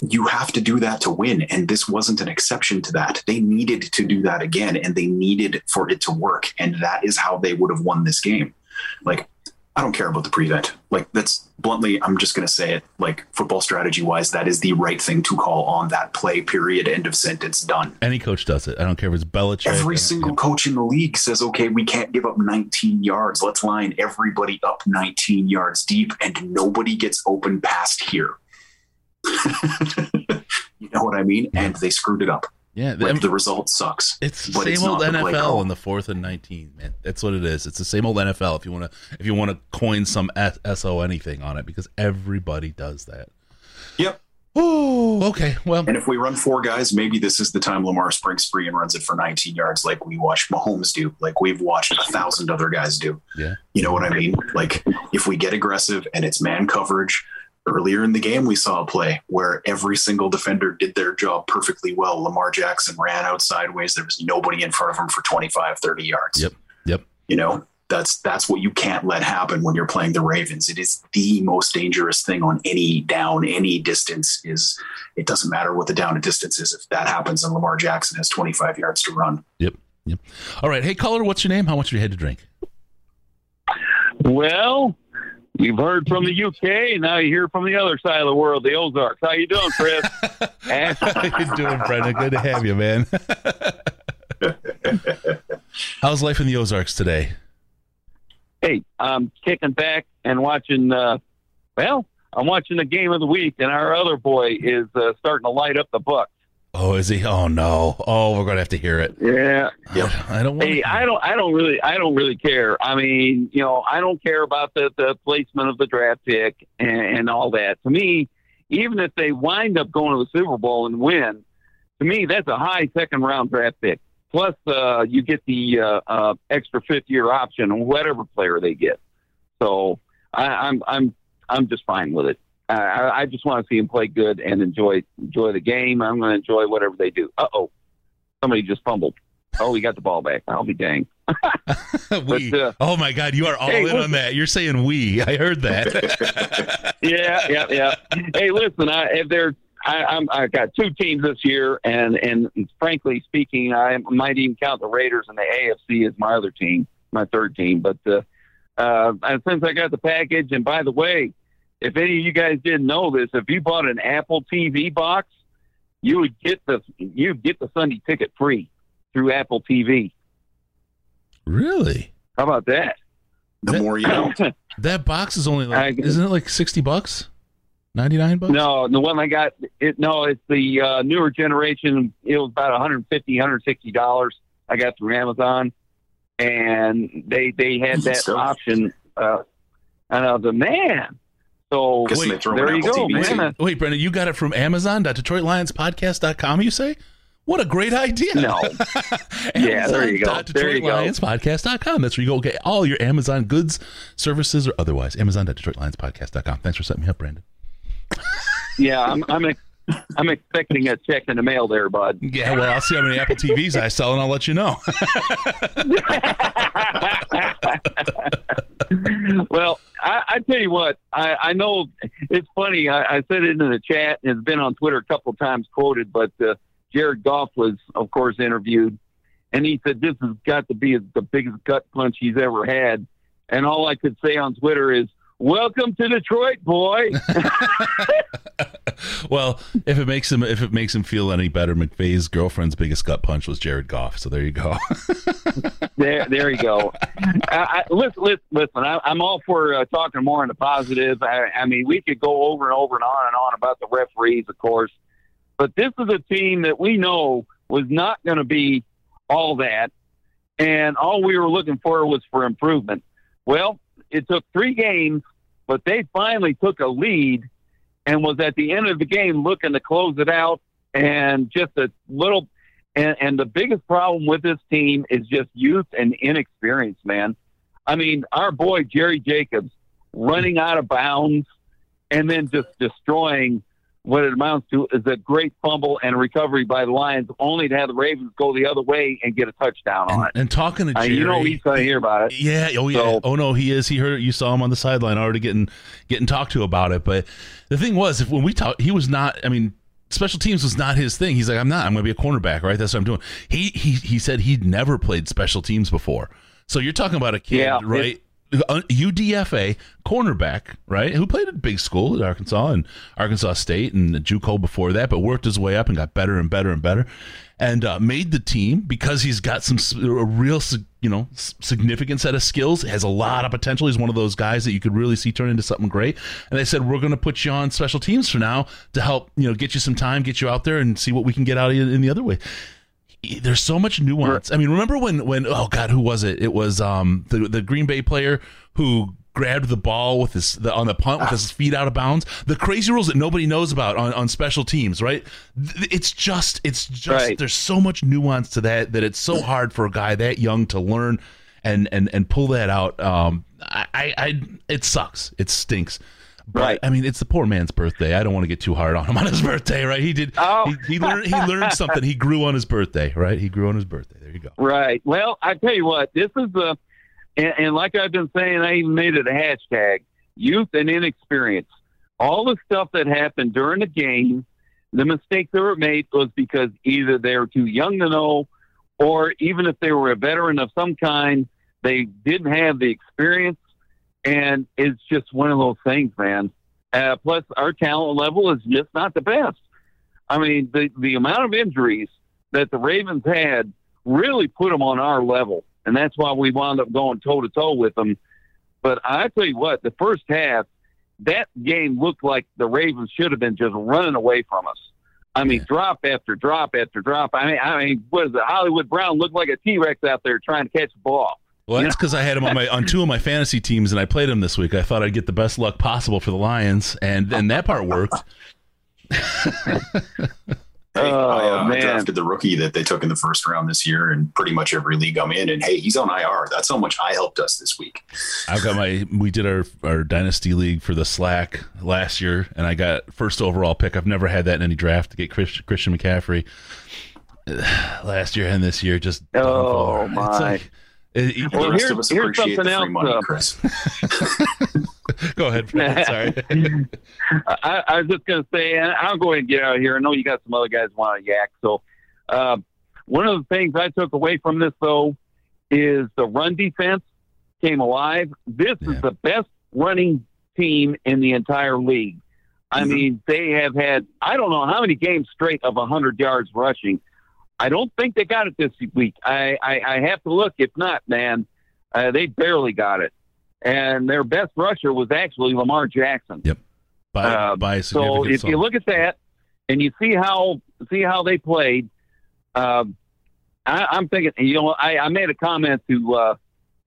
C: you have to do that to win. And this wasn't an exception to that. They needed to do that again and they needed for it to work. And that is how they would have won this game. Like, I don't care about the prevent. Like that's bluntly, I'm just going to say it. Like football strategy wise, that is the right thing to call on that play. Period. End of sentence. Done.
B: Any coach does it. I don't care if it's Belichick.
C: Every single coach in the league says, "Okay, we can't give up 19 yards. Let's line everybody up 19 yards deep, and nobody gets open past here." you know what I mean? And they screwed it up.
B: Yeah, the-
C: Like the result sucks.
B: It's the same
C: it's
B: old
C: not the play
B: NFL in the fourth and nineteen, man. That's what it is. It's the same old NFL. If you want to, if you want to coin some S- so anything on it, because everybody does that.
C: Yep.
B: Oh, okay. Well,
C: And if we run four guys, maybe this is the time Lamar springs free and runs it for 19 yards, like we watched Mahomes do, like we've watched a thousand other guys do.
B: yeah,
C: You know what I mean? Like if we get aggressive and it's man coverage, earlier in the game we saw a play where every single defender did their job perfectly well. Lamar Jackson ran out sideways. There was nobody in front of him for 25, 30 yards.
B: Yep. Yep.
C: You know, that's that's what you can't let happen when you're playing the Ravens. It is the most dangerous thing on any down, any distance is it doesn't matter what the down and distance is. If that happens and Lamar Jackson has 25 yards to run.
B: yep, yep. All right. Hey, caller, what's your name? How much have you had to drink?
G: Well, you've heard from the UK, now you hear from the other side of the world, the Ozarks. How you doing, Chris?
B: How you doing, Brendan? Good to have you, man. How's life in the Ozarks today?
G: hey, I'm kicking back and watching. Uh, well, I'm watching the game of the week, and our other boy is uh, starting to light up the Bucs.
B: Oh, is he? Oh no! Oh, we're gonna have to hear it.
G: Yeah.
B: I don't want.
G: Hey, I don't. I don't really. I don't really care. I mean, you know, I don't care about the the placement of the draft pick and, and all that. To me, even if they wind up going to the Super Bowl and win, to me, that's a high second round draft pick. Plus, uh, you get the uh, uh, extra fifth year option on whatever player they get. So I, I'm I'm I'm just fine with it. I- I, I just want to see them play good and enjoy enjoy the game. I'm going to enjoy whatever they do. Uh oh, somebody just fumbled. Oh, we got the ball back. I'll be dang.
B: we.
G: But, uh,
B: oh my God, you are all
G: hey,
B: in
G: listen-
B: on that. You're saying we. I heard that.
G: yeah, yeah, yeah. Hey, listen, I, if there's, I, I'm, I got two teams this year, and and frankly speaking, I might even count the Raiders and the AFC as my other team, my third team. But uh, uh, since I got the package, and by the way, if any of you guys didn't know this, if you bought an Apple TV box, you would get the you get the Sunday ticket free through Apple TV.
B: really?
G: How about that?
C: The more you know.
B: That box is only like,
G: I-
B: isn't it like sixty bucks? Ninety nine bucks?
G: No, the one I got, it no, it's the uh, newer generation. It was about 150 160 dollars. I got through Amazon, and they they had that option. Uh, and I was a man. So
C: Guess they throw
G: there you
C: Apple
G: go,
C: TV
G: man.
B: Wait, Brendan, you got it from Amazon.DetroitLionsPodcast.com, you say? What a great idea.
G: No. Yeah, there you go. There you go.
B: Amazon.DetroitLionsPodcast.com. That's where you go get all your Amazon goods, services, or otherwise. Amazon.DetroitLionsPodcast.com. Thanks for setting me up, Brandon.
G: Yeah, I'm I'm ex- I'm expecting a check in the mail there, bud.
B: Yeah, well, I'll see how many Apple TVs I sell, and I'll let you know.
G: well, I, I tell you what, I, I know it's funny. I, I said it in the chat, and it's been on Twitter a couple of times quoted. But uh, Jared Goff was, of course, interviewed, and he said this has got to be the biggest gut punch he's ever had. And all I could say on Twitter is, "Welcome to Detroit, boy."
B: well, if it makes him if it makes him feel any better, McVay's girlfriend's biggest gut punch was Jared Goff. So there you go.
G: there, there you go. I, I, listen, listen, listen. I, I'm all for uh, talking more on the positive. I, I mean, we could go over and over and on and on about the referees, of course, but this is a team that we know was not going to be all that, and all we were looking for was for improvement. Well, it took three games, but they finally took a lead and was at the end of the game looking to close it out, and just a little and, and the biggest problem with this team is just youth and inexperience, man. I mean, our boy Jerry Jacobs running out of bounds and then just destroying what it amounts to is a great fumble and recovery by the Lions, only to have the Ravens go the other way and get a touchdown on
B: and,
G: it.
B: and talking to
G: Uh, you know he's going to hear about it.
B: Yeah. Oh yeah.
G: So-
B: oh no, he is. He heard. You saw him on the sideline already getting getting talked to about it. But the thing was, if when we talked, he was not. I mean, special teams was not his thing. He's like, I'm not. I'm going to be a cornerback, right? That's what I'm doing. He he he said he'd never played special teams before. So you're talking about a kid,
G: Yeah,
B: right? Uh, UDFA cornerback, right? Who played at big school at Arkansas and Arkansas State and JUCO before that, but worked his way up and got better and better and better, and uh, made the team because he's got some a real you know significant set of skills. Has a lot of potential. He's one of those guys that you could really see turn into something great. And they said we're going to put you on special teams for now to help you know get you some time, get you out there, and see what we can get out of you in the other way there's so much nuance. I mean, remember when when oh god, who was it? It was um the the Green Bay player who grabbed the ball with his the, on the punt with his feet out of bounds. The crazy rules that nobody knows about on, on special teams, right? It's just it's just right. there's so much nuance to that that it's so hard for a guy that young to learn and and and pull that out. Um, I, I it sucks. It stinks. But, right. I mean, it's the poor man's birthday. I don't want to get too hard on him on his birthday, right? He did. Oh. He, he learned. He learned something. He grew on his birthday, right? He grew on his birthday. There you go.
G: Right. Well, I tell you what. This is the, and, and like I've been saying, I even made it a hashtag: youth and inexperience. All the stuff that happened during the game, the mistakes that were made was because either they were too young to know, or even if they were a veteran of some kind, they didn't have the experience and it's just one of those things, man. Uh, plus, our talent level is just not the best. I mean, the the amount of injuries that the Ravens had really put them on our level, and that's why we wound up going toe to toe with them. But I tell you what, the first half, that game looked like the Ravens should have been just running away from us. I mean, yeah. drop after drop after drop. I mean, I mean, what is it? Hollywood Brown looked like a T Rex out there trying to catch the ball.
B: Well, that's because I had him on my on two of my fantasy teams, and I played him this week. I thought I'd get the best luck possible for the Lions, and and that part worked.
C: Hey, oh, I, uh, I, drafted the rookie that they took in the first round this year and pretty much every league I'm in. And hey, he's on IR. That's how much I helped us this week.
B: I've got my, we did our, our dynasty league for the Slack last year, and I got first overall pick. I've never had that in any draft to get Chris, Christian McCaffrey last year and this year. Just,
G: oh, my. Like,
C: it, well, here's, here's something else, money, uh, Chris.
B: go ahead. Fred, sorry.
G: I, I, was just going to say, and I'll go ahead and get out of here. I know you got some other guys want to yak. So, uh, one of the things I took away from this, though, is the run defense came alive. This yeah. is the best running team in the entire league. I mm-hmm. mean, they have had I don't know how many games straight of 100 yards rushing. I don't think they got it this week. I, I, I have to look. If not, man, uh, they barely got it. And their best rusher was actually Lamar Jackson.
B: Yep. By, uh, by
G: so if you look at that and you see how see how they played, uh, I, am thinking. You know, I, I made a comment to. Uh,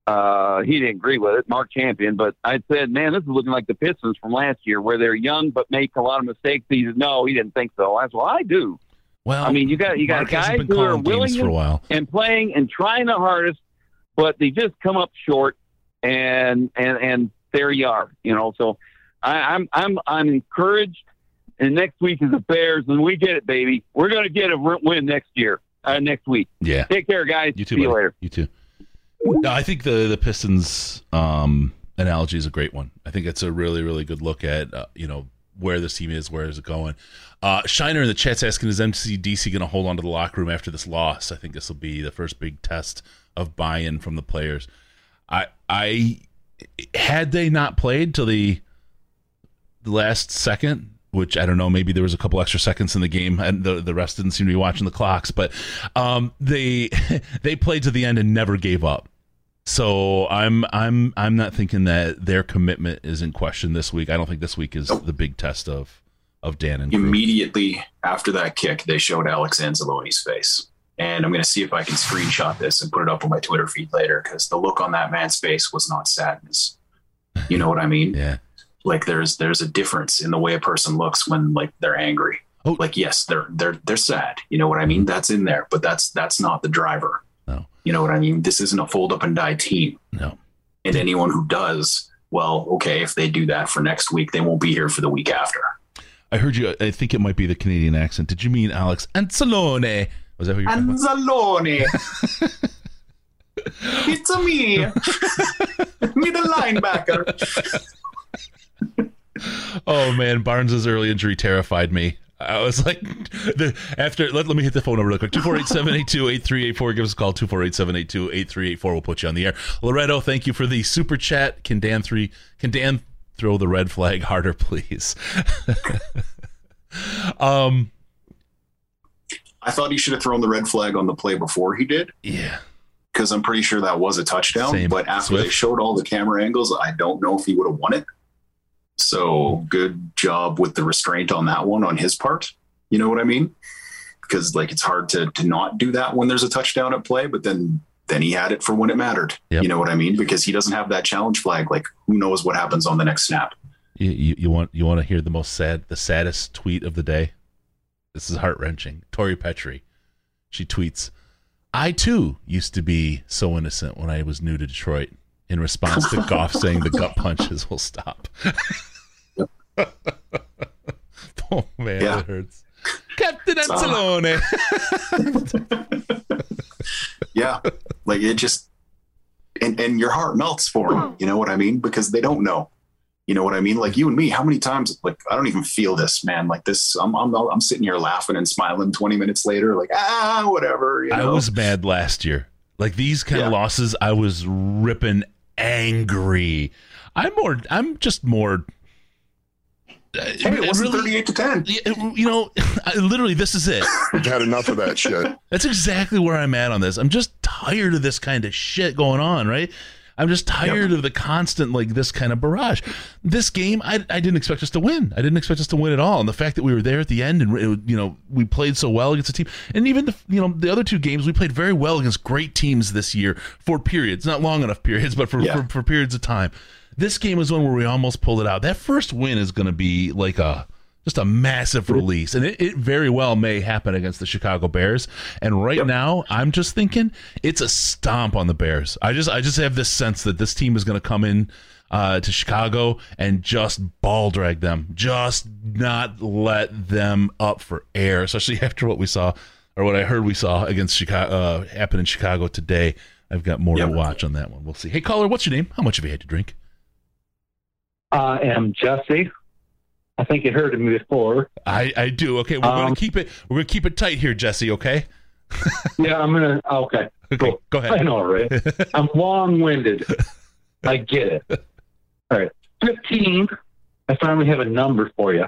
G: uh, he didn't agree with it, Mark Champion, but I said, man, this is looking like the Pistons from last year where they're young but make a lot of mistakes. He said, no, he didn't think so. I said, well, I do. Well, I mean, you got you got Mark guys who are willing
B: for a while.
G: and playing and trying the hardest, but they just come up short, and and and there you are, you know. So I, I'm I'm I'm encouraged. And next week is the Bears, and we get it, baby. We're going to get a win next year, uh, next week.
B: Yeah.
G: Take care, guys.
B: You too.
G: See
B: buddy.
G: you later.
B: You too. No, I think the the Pistons um, analogy is a great one. I think it's a really really good look at uh, you know where this team is, where is it going. Uh, Shiner in the chat's asking, is MCDC going to hold on to the locker room after this loss? I think this will be the first big test of buy-in from the players. I, I had they not played till the, the last second, which I don't know, maybe there was a couple extra seconds in the game, and the the rest didn't seem to be watching the clocks. But um, they they played to the end and never gave up. So I'm I'm I'm not thinking that their commitment is in question this week. I don't think this week is the big test of of Dan and
C: immediately after that kick, they showed Alex Anzalone's face. And I'm going to see if I can screenshot this and put it up on my Twitter feed later because the look on that man's face was not sadness. You know what I mean?
B: yeah.
C: Like there's there's a difference in the way a person looks when like they're angry. Oh. Like yes, they're they're they're sad. You know what I mean? Mm-hmm. That's in there, but that's that's not the driver. You know what I mean? This isn't a fold up and die team.
B: No.
C: And anyone who does, well, okay, if they do that for next week, they won't be here for the week after.
B: I heard you. I think it might be the Canadian accent. Did you mean Alex Anzalone? Was that who you're
C: Anzalone? it's a me, me the linebacker.
B: oh man, Barnes's early injury terrified me. I was like, the, after let, let me hit the phone number real quick 248 782 8384. Give us a call 248 782 8384. We'll put you on the air. Loretto, thank you for the super chat. Can Dan three can Dan throw the red flag harder, please? um,
C: I thought he should have thrown the red flag on the play before he did.
B: Yeah.
C: Because I'm pretty sure that was a touchdown.
B: Same.
C: But after
B: Swift.
C: they showed all the camera angles, I don't know if he would have won it. So good job with the restraint on that one on his part. You know what I mean? Because like it's hard to to not do that when there's a touchdown at play, but then then he had it for when it mattered.
B: Yep.
C: You know what I mean? Because he doesn't have that challenge flag. Like who knows what happens on the next snap?
B: You, you, you want you want to hear the most sad, the saddest tweet of the day? This is heart wrenching. Tori Petry, she tweets, "I too used to be so innocent when I was new to Detroit." In response to Goff saying the gut punches will stop. oh man,
C: Yeah.
B: it hurts. Captain
C: So-
B: Anzalone.
C: Yeah. like it just and and your heart melts for them. You know what I mean? Because they don't know. You know what I mean? Like you and me, how many times like I don't even feel this, man. Like this I'm I'm I'm sitting here laughing and smiling 20 minutes later like ah whatever, you
B: I was mad last year. Like these kind of losses, I was ripping angry. I'm more. I'm just more. Uh,
C: hey, it wasn't
B: really-
C: 38 to 10.
B: You know, I, literally, this is it.
H: I've had enough of that shit.
B: That's exactly where I'm at on this. I'm just tired of this kind of shit going on, right? I'm just tired of the constant like this kind of barrage. This game, I, I didn't expect us to win. I didn't expect us to win at all. And the fact that we were there at the end and it, you know we played so well against the team, and even the you know the other two games we played very well against great teams this year for periods, not long enough periods, but for
C: Yeah.
B: for, for periods of time. This game was one where we almost pulled it out. That first win is going to be like a just a massive release, and it, it very well may happen against the Chicago Bears. And right now, I'm just thinking it's a stomp on the Bears. I just I just have this sense that this team is going to come in uh, to Chicago and just ball drag them, just not let them up for air, especially after what we saw or what I heard we saw against Chicago uh, happen in Chicago today. I've got more
C: Yep.
B: to watch on that one. We'll see. Hey, caller, what's your name? How much have you had to drink?
I: I am Jesse. I think you heard of me before.
B: I, I do. Okay, we're going
I: Um,
B: to keep it. We're to keep it tight here, Jesse. Okay.
I: Yeah, I'm gonna. Okay,
B: Okay.
I: Cool.
B: Go
I: I know, right? I'm long-winded. I get it. All right, fifteen. I finally have a number for you.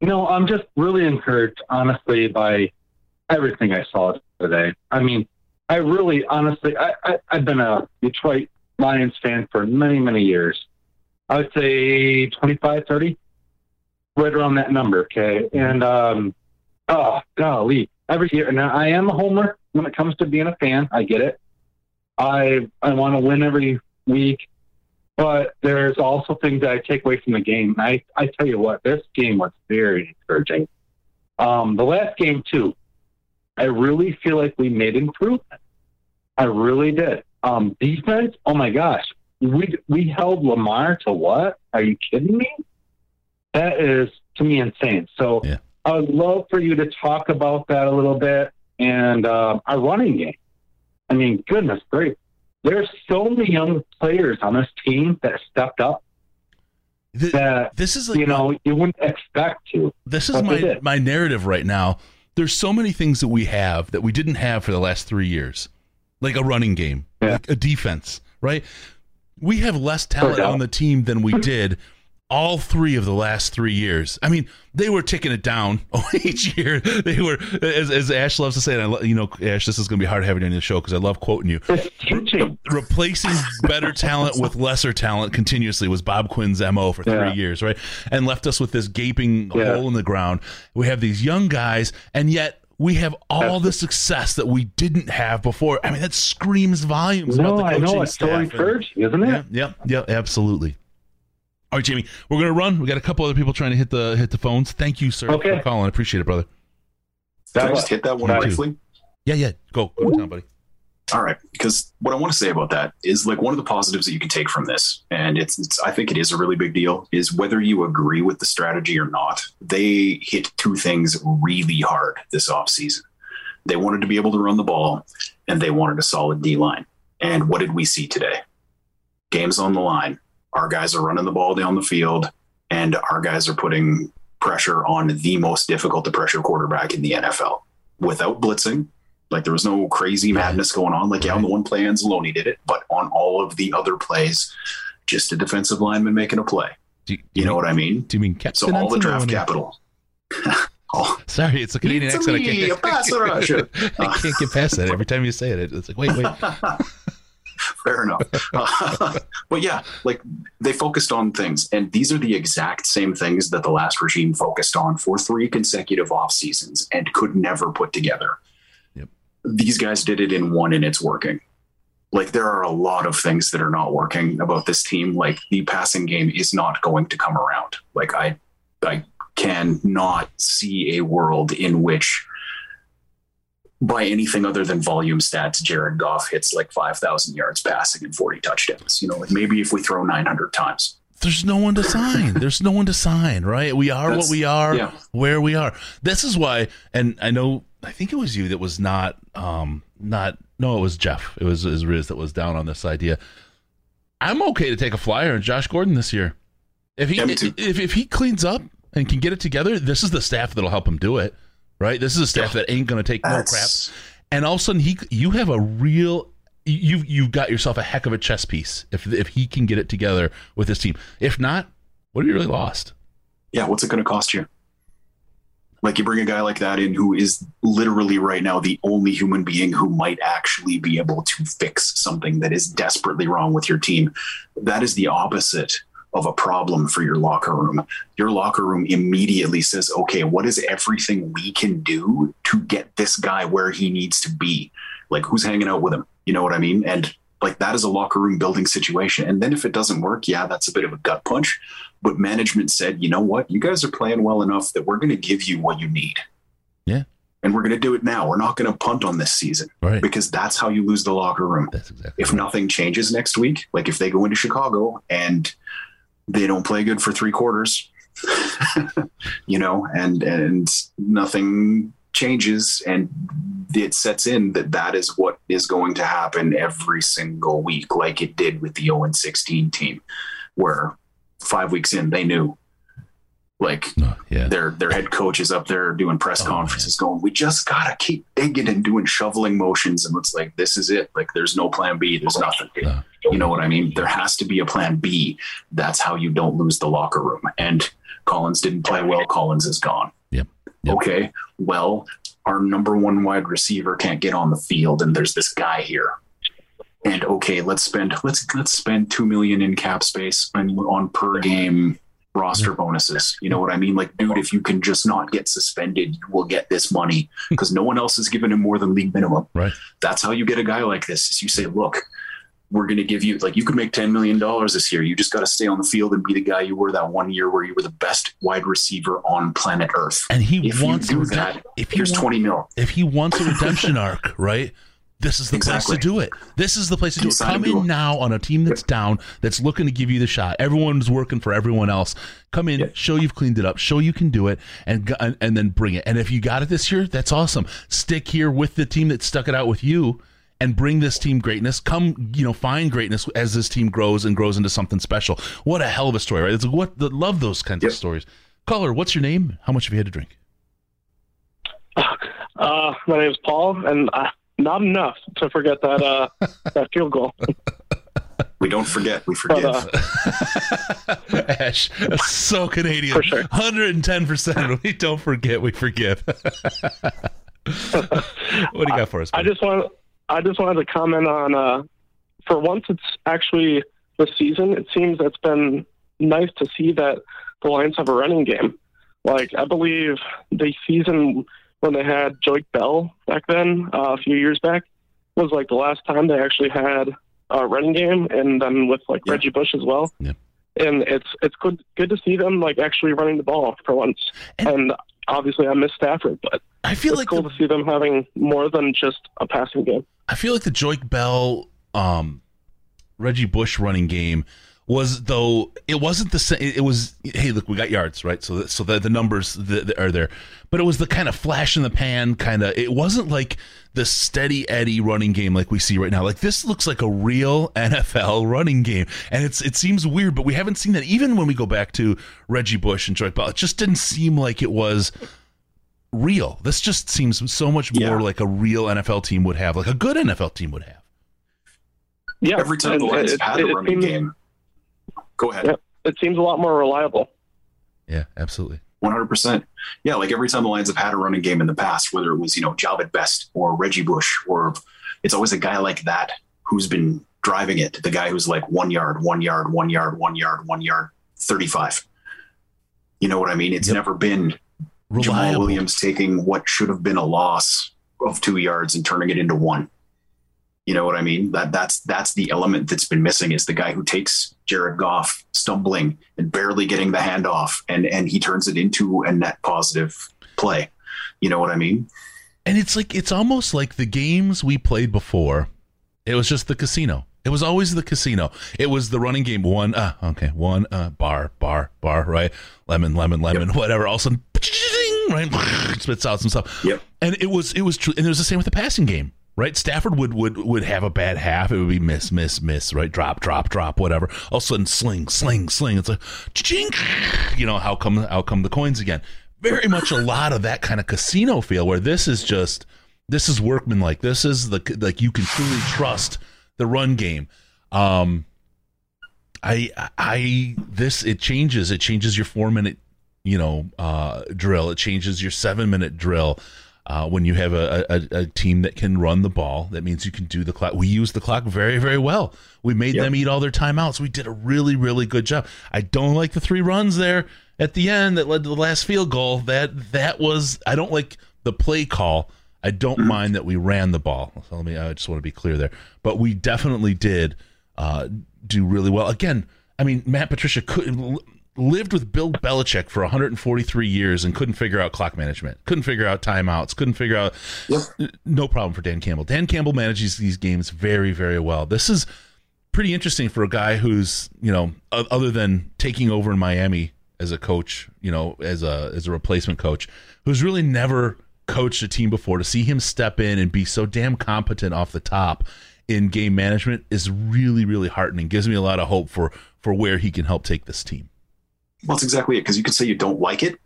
I: No, I'm just really encouraged, honestly, by everything I saw today. I mean, I really, honestly, I, I, I've been a Detroit Lions fan for many, many years. I would say 25, 30, right around that number. Okay. And, um, oh, golly, every year. Now, I am a homer when it comes to being a fan. I get it. I, I want to win every week. But there's also things that I take away from the game. I, I tell you what, this game was very encouraging. Um, the last game, too, I really feel like we made improvement. I really did. Um, defense, oh my gosh, we we held Lamar to what? Are you kidding me? That is to me insane. So
B: Yeah.
I: I would love for you to talk about that a little bit and uh, our running game. I mean, goodness great. There's so many young players on this team that stepped up
B: Th-
I: that
B: this is like
I: you know you wouldn't expect to.
B: this is my my narrative right now. There's so many things that we have that we didn't have for the last three years, like a running game,
I: Yeah.
B: like a defense, right? We have less talent on the team than we did all three of the last three years. I mean, they were ticking it down each year. They were, as, as Ash loves to say, and I, lo- you know, Ash, this is going to be hard having you on the show because I love quoting you.
I: Teaching.
B: replacing better talent with lesser talent continuously was Bob Quinn's MO for three
I: Yeah.
B: years, right? And left us with this gaping
I: Yeah.
B: hole in the ground. We have these young guys, and yet we have all the success that we didn't have before. I mean, that screams volumes
I: No,
B: about the
I: I
B: coaching
I: know it's so encouraging, isn't it?
B: yeah, yeah, yeah, absolutely. All right, Jamie, we're gonna run. We got a couple other people trying to hit the hit the phones. Thank you, sir,
I: Okay.
B: for calling. I appreciate it, brother.
C: I just hit that one briefly?
B: Yeah, yeah. Go, go down, buddy.
C: All right, because what I want to say about that is like one of the positives that you can take from this, and it's, it's I think it is a really big deal, is whether you agree with the strategy or not. They hit two things really hard this offseason. They wanted to be able to run the ball, and they wanted a solid D line. And what did we see today? Games on the line. Our guys are running the ball down the field, and our guys are putting pressure on the most difficult to pressure quarterback in the NFL without blitzing. Like there was no crazy madness going on. Like, yeah, on the one play, Anzalone did it, but on all of the other plays, just a defensive lineman making a play.
B: Do, do
C: You know what I mean?
B: Do you mean Captain
C: So all the draft capital. oh,
B: Sorry, it's a Canadian
C: It's
B: accent. I can't,
C: rusher.
B: I can't get past that. Every time you say it, it's like, wait, wait.
C: fair enough. Uh, but yeah, like they focused on things, and these are the exact same things that the last regime focused on for three consecutive off seasons and could never put together. These guys did it in one, and it's working. Like there are a lot of things that are not working about this team. Like the passing game is not going to come around. Like I, I cannot see a world in which by anything other than volume stats, Jared Goff hits like 5,000 yards passing and 40 touchdowns. You know, like maybe if we throw 900 times.
B: There's no one to sign. There's no one to sign, right? We are
C: That's-
B: what we are,
C: yeah.
B: where we are. This is why, and I know, I think it was you that was not, um, not, no, it was Jeff. It was, it was Riz that was down on this idea. I'm okay to take a flyer on Josh Gordon this year. If he, if, if he cleans up and can get it together, this is the staff that'll help him do it, right? This is a staff that ain't going to take no crap. And all of a sudden, he, you have a real, you've you've got yourself a heck of a chess piece if if he can get it together with his team. If not, what have you really lost?
C: Yeah, what's it going to cost you? Like you bring a guy like that in who is literally right now the only human being who might actually be able to fix something that is desperately wrong with your team. That is the opposite of a problem for your locker room. Your locker room immediately says, okay, what is everything we can do to get this guy where he needs to be? Like who's hanging out with him? You know what I mean? And like that is a locker room building situation. And then if it doesn't work, yeah, that's a bit of a gut punch. But management said, you know what? You guys are playing well enough that we're going to give you what you need.
B: Yeah.
C: And we're going to do it now. We're not going to punt on this season
B: Right.
C: because that's how you lose the locker room.
B: That's exactly.
C: If nothing changes next week, like if they go into Chicago and they don't play good for three quarters, you know, and and nothing changes and it sets in that that is what is going to happen every single week, like it did with the 0 16 team, where five weeks in they knew, like
B: No, yeah.
C: their their head coach is up there doing press
B: Oh,
C: conferences, going, "We just gotta keep digging and doing shoveling motions," and it's like, "This is it. Like, there's no plan B. There's nothing."
B: No.
C: You know what I mean? There has to be a plan B. That's how you don't lose the locker room. And Collins didn't play well. Collins is gone.
B: Yep.
C: Okay. Well, our number one wide receiver can't get on the field, and there's this guy here. And okay, let's spend let's let's spend two million in cap space on, on per game roster bonuses. You know what I mean? Like, dude, if you can just not get suspended, you will get this money hmm. because no one else is giving him more than league minimum.
B: Right.
C: That's how you get a guy like this. Is you say, look, we're going to give you like you could make ten million dollars this year. You just got to stay on the field and be the guy you were that one year where you were the best wide receiver on planet Earth.
B: And he
C: If you
B: wants
C: do
B: a redem-
C: that,
B: if he
C: here's
B: wa-
C: twenty mil.
B: if he wants a redemption arc, right? This is the
C: Exactly.
B: place to do it. This is the place to do it. Come in now on a team that's down, that's looking to give you the shot. Everyone's working for everyone else. Come in,
C: Yeah.
B: show you've cleaned it up, show you can do it, and and then bring it. And if you got it this year, that's awesome. Stick here with the team that stuck it out with you, and bring this team greatness. Come, you know, find greatness as this team grows and grows into something special. What a hell of a story, right? It's what the, love those kinds of stories. Caller, what's your name? How much have you had to drink?
H: Uh, my name is Paul, and uh, not enough to forget that uh, that field goal.
C: We don't forget. We
H: But
C: forgive.
H: uh,
B: Ash, that's so Canadian.
H: For sure.
B: 110%. We don't forget, we forgive. what do you got for us?
H: I just want I just wanted to comment on. Uh, for once, it's actually the season. It seems it's been nice to see that the Lions have a running game. Like I believe the season when they had Joique Bell back then, uh, a few years back, was like the last time they actually had a running game, and then with like
C: Yeah.
H: Reggie Bush as well.
B: Yeah.
H: And it's it's good good to see them like actually running the ball for once.
B: And-
H: And, obviously, I miss Stafford, but
B: I feel
H: it's
B: like
H: cool
B: the,
H: to see them having more than just a passing game.
B: I feel like the Joique Bell, um, Reggie Bush running game was though it wasn't the same. It was hey, look, we got yards, right? So that, so the, the numbers that are there, but it was the kind of flash in the pan kind of. It wasn't like the steady Eddie running game like we see right now. Like this looks like a real NFL running game, and it's it seems weird, but we haven't seen that even when we go back to Reggie Bush and Troy Bell. It just didn't seem like it was real. This just seems so much more
C: Yeah.
B: like a real NFL team would have, like a good NFL team would have.
H: Yeah,
C: Every time the Lions
H: it-
C: had a
H: it
C: running game. Go ahead.
H: Yeah. It seems a lot more reliable.
B: Yeah, absolutely.
C: One hundred percent. Yeah, like every time the Lions have had a running game in the past, whether it was you know Jahvid Best or Reggie Bush, or it's always a guy like that who's been driving it. The guy who's like one yard, one yard, one yard, one yard, one yard, thirty-five. You know what I mean? It's
B: Yep.
C: never been
B: Jamaal
C: Williams taking what should have been a loss of two yards and turning it into one. You know what I mean? That that's that's the element that's been missing is the guy who takes Jared Goff stumbling and barely getting the handoff and and he turns it into a net positive play. You know what I mean?
B: And it's like it's almost like the games we played before. It was just the casino. It was always the casino. It was the running game. One, uh, okay, one, uh, bar, bar, bar, right? Lemon, lemon, lemon, whatever. All of a sudden, right, spits out some stuff.
C: Yep.
B: And it was, it was true. And it was the same with the passing game, right? Stafford would would would have a bad half. It would be miss, miss, miss, right? Drop, drop, drop, whatever. All of a sudden, sling, sling, sling. It's like, ching, you know, how come, how come the coins again? Very much a lot of that kind of casino feel where this is just this is workman like this is the like you can truly trust the run game um i i this it changes it changes your four minute you know uh drill it changes your seven minute drill uh, when you have a, a, a team that can run the ball, that means you can do the clock. We use the clock very, very well. We made
C: Yep.
B: them eat all their timeouts. We did a really, really good job. I don't like the three runs there at the end that led to the last field goal. That that was I don't like the play call. I don't mind that we ran the ball. So let me. I just want to be clear there. But we definitely did uh, do really well. Again, I mean, Matt Patricia could lived with Bill Belichick for 143 years and couldn't figure out clock management. Couldn't figure out timeouts. Couldn't figure out. No problem for Dan Campbell. Dan Campbell manages these games very, very well. This is pretty interesting for a guy who's you know other than taking over in Miami as a coach, you know, as a as a replacement coach, who's really never coached a team before. To see him step in and be so damn competent off the top in game management is really, really heartening. Gives me a lot of hope for for where he can help take this team.
C: Well, that's exactly it. Because you can say you don't like it,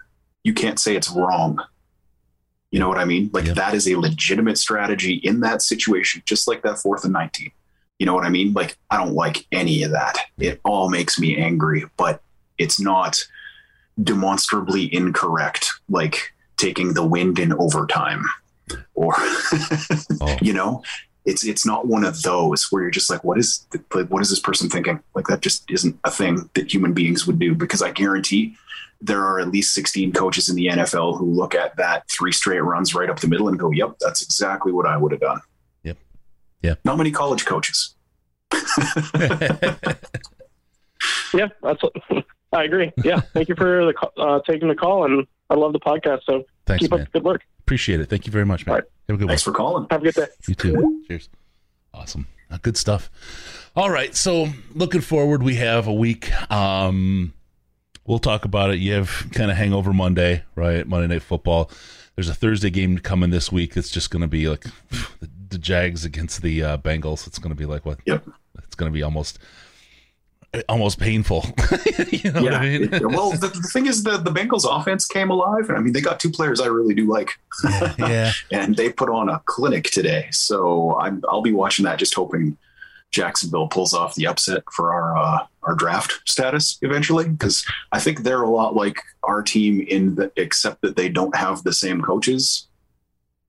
C: you can't say it's wrong. You know what I mean? Like
B: Yeah.
C: that is a legitimate strategy in that situation, just like that fourth and 19. You know what I mean? Like I don't like any of that. It all makes me angry, but it's not demonstrably incorrect, like taking the wind in overtime or, oh. you know, it's it's not one of those where you're just like, what is like, what is this person thinking? Like that just isn't a thing that human beings would do. Because I guarantee there are at least 16 coaches in the NFL who look at that three straight runs right up the middle and go, "Yep, that's exactly what I would have done."
B: Yep. Yeah.
C: Not many college coaches.
H: Yeah, that's what, I agree. Yeah, thank you for the uh, taking the call, and I love the podcast. So
B: Thanks,
H: keep
B: man.
H: up the good work.
B: Appreciate it. Thank you very much, man.
H: All right.
B: Have a good one.
C: Thanks for calling.
H: Have a good day.
B: You too. Cheers. Awesome. Uh, good stuff. All right. So looking forward, we have a week. Um, we'll talk about it. You have kind of hangover Monday, right? Monday Night Football. There's a Thursday game coming this week. It's just going to be like the, the Jags against the uh, Bengals. It's going to be like what?
C: Yep.
B: It's going to be almost almost painful. you know what I mean?
C: Well, the, the thing is, the the Bengals offense came alive. And I mean, they got two players I really do like,
B: yeah.
C: and they put on a clinic today. So I'm I'll be watching that, just hoping Jacksonville pulls off the upset for our uh, our draft status eventually, because I think they're a lot like our team in the except that they don't have the same coaches.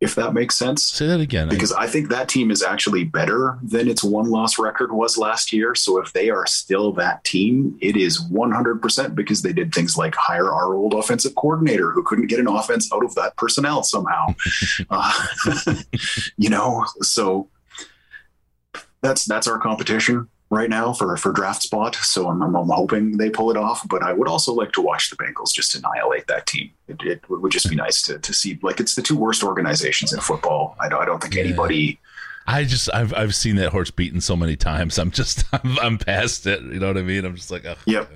C: If that makes sense.
B: Say that again.
C: because I think that team is actually better than its one loss record was last year. So if they are still that team, it is 100% because they did things like hire our old offensive coordinator who couldn't get an offense out of that personnel somehow. uh, you know, so that's that's our competition right now for for draft spot. So I'm, I'm, I'm hoping they pull it off. But I would also like to watch the Bengals just annihilate that team. It, it would just be nice to to see like it's the two worst organizations in football. I don't, I don't think
B: Yeah.
C: anybody
B: I just I've I've seen that horse beaten so many times. I'm just I'm, I'm past it. You know what I mean? I'm just like, oh,
C: Yep.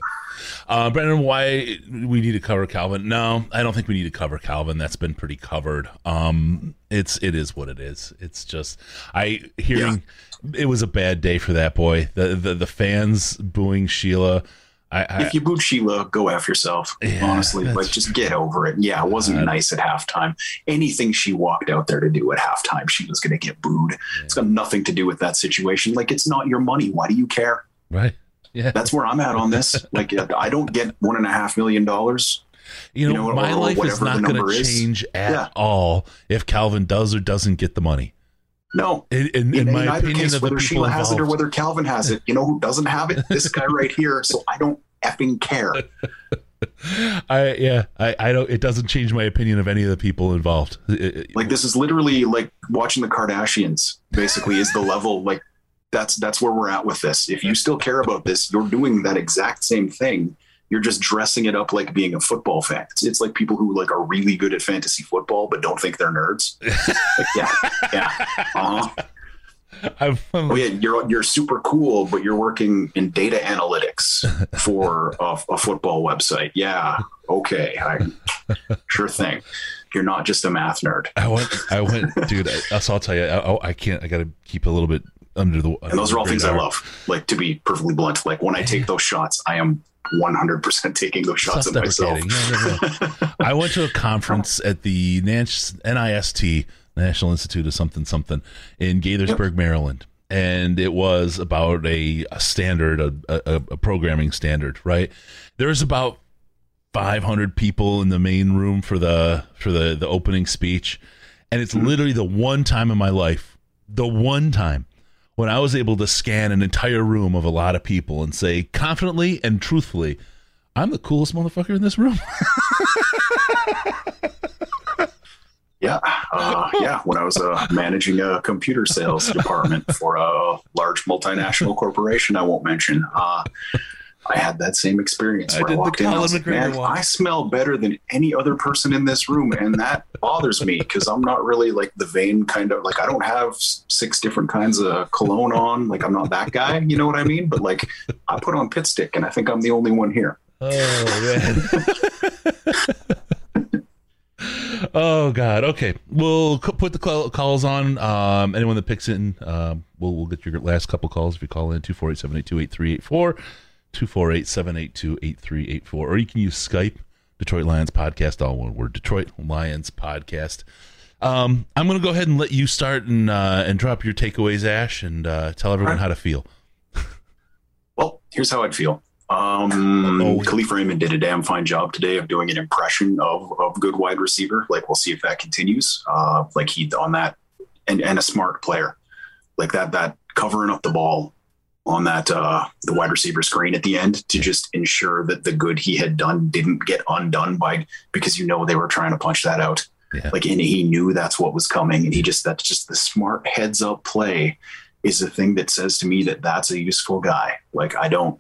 B: Uh, Brendan, why we need to cover Calvin? No, I don't think we need to cover Calvin. That's been pretty covered. Um, it's it is what it is. It's just I hearing it was a bad day for that boy. The the, the fans booing Sheila. I, I
C: if you booed Sheila, go F yourself.
B: Yeah,
C: honestly, like just get over it. Yeah, it wasn't
B: God.
C: nice at halftime. Anything she walked out there to do at halftime, she was going to get booed. It's got nothing to do with that situation. Like it's not your money. Why do you care?
B: right. Yeah.
C: That's where I'm at on this. Like I don't get one and a half million dollars.
B: You know,
C: you know,
B: my
C: or
B: life is not going to change at
C: Yeah.
B: all if Calvin does or doesn't get the money.
C: No.
B: In, in,
C: In,
B: in my
C: either
B: opinion,
C: case,
B: of
C: whether Sheila has it or whether Calvin has it, you know who doesn't have it? This guy right here. So I don't effing care.
B: I yeah, I, I don't. It doesn't change my opinion of any of the people involved. It- it-
C: Like this is literally like watching the Kardashians. Basically, is the level like that's that's where we're at with this. If you still care about this, you're doing that exact same thing. You're just dressing it up like being a football fan. It's, it's like people who like are really good at fantasy football but don't think they're nerds. Like, yeah, yeah. Uh-huh.
B: I've,
C: Oh yeah, you're you're super cool, but you're working in data analytics for a, a football website. Yeah, okay, I, sure thing. You're not just a math nerd.
B: I went, I went, dude. I, so I'll tell you, I, I can't. I got to keep a little bit under the.
C: And those are all things I love. Like to be perfectly blunt, like when I take mm-hmm. those shots, I am 100% taking those shots at myself.
B: Yeah, yeah, yeah. I went to a conference at the NIST, National Institute of something something, in Gaithersburg, Maryland, and it was about a, a standard, a, a, a programming standard. Right, there's about 500 people in the main room for the for the the opening speech, and it's mm-hmm. literally the one time in my life, the one time when I was able to scan an entire room of a lot of people and say confidently and truthfully, I'm the coolest motherfucker in this room.
C: Yeah, uh, yeah. When I was uh, managing a computer sales department for a large multinational corporation, I won't mention. Uh, I had that same experience
B: I
C: where I,
B: did the
C: walked in. I was like, Man,
B: walk."
C: I smell better than any other person in this room, and that bothers me because I'm not really like the vain kind of like I don't have six different kinds of cologne on. Like I'm not that guy. You know what I mean? But like I put on pit stick, and I think I'm the only one here.
B: Oh man. oh god. Okay, we'll c- put the call- calls on. Um, anyone that picks in, um, we'll we'll get your last couple calls if you call in two four eight seven eight two eight three eight four. 248 782 8384. Or you can use Skype, Detroit Lions Podcast, all one word, Detroit Lions Podcast. Um, I'm going to go ahead and let you start and uh, and drop your takeaways, Ash, and uh, tell everyone
C: right.
B: how to feel.
C: Well, here's how I'd feel. Um, Kalif Raymond did a damn fine job today of doing an impression of, of good wide receiver. Like we'll see if that continues. Uh, like he on that, and and a smart player, like that that covering up the ball on that uh, the wide receiver screen at the end to just ensure that the good he had done didn't get undone by because you know they were trying to punch that out.
B: Yeah.
C: Like and he knew that's what was coming, and he just that's just the smart heads up play is the thing that says to me that that's a useful guy. Like I don't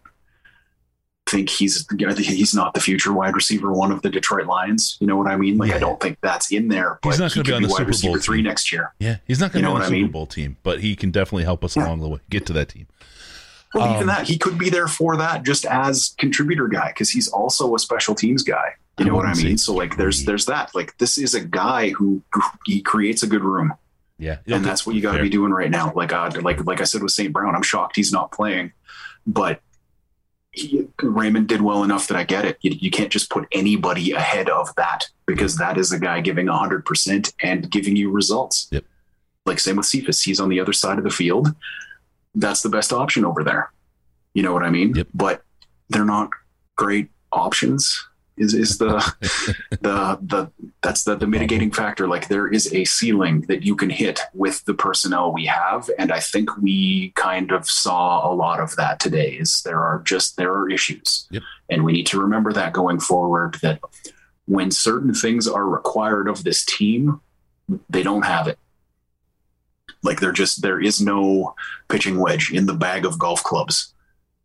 C: think he's he's not the future wide receiver one of the Detroit Lions. You know what I mean? Like I don't think that's in there. But
B: He's not going to be on the Super Bowl
C: three
B: team.
C: next year.
B: Yeah, he's not going
C: You
B: to
C: know
B: be on the
C: I
B: Super
C: mean?
B: Bowl team, but he can definitely help us along the way, get to that team.
C: Well,
B: Um,
C: even that he could be there for that just as contributor guy because he's also a special teams guy. You know what I mean? So like, there's there's that. Like this is a guy who he creates a good room.
B: Yeah,
C: and that's what you got to be doing right now. Like, uh, like, like I said with St. Brown, I'm shocked he's not playing, but he, Raymond did well enough that I get it. You, you can't just put anybody ahead of that because that is a guy giving 100% and giving you results.
B: Yep.
C: Like same with Cephus, he's on the other side of the field. That's the best option over there. You know what I mean?
B: Yep.
C: But they're not great options. Is is the the the that's the the mitigating factor. Like there is a ceiling that you can hit with the personnel we have, and I think we kind of saw a lot of that today. Is there are just there are issues,
B: Yep.
C: and we need to remember that going forward. That when certain things are required of this team, they don't have it. Like they're just there is no pitching wedge in the bag of golf clubs.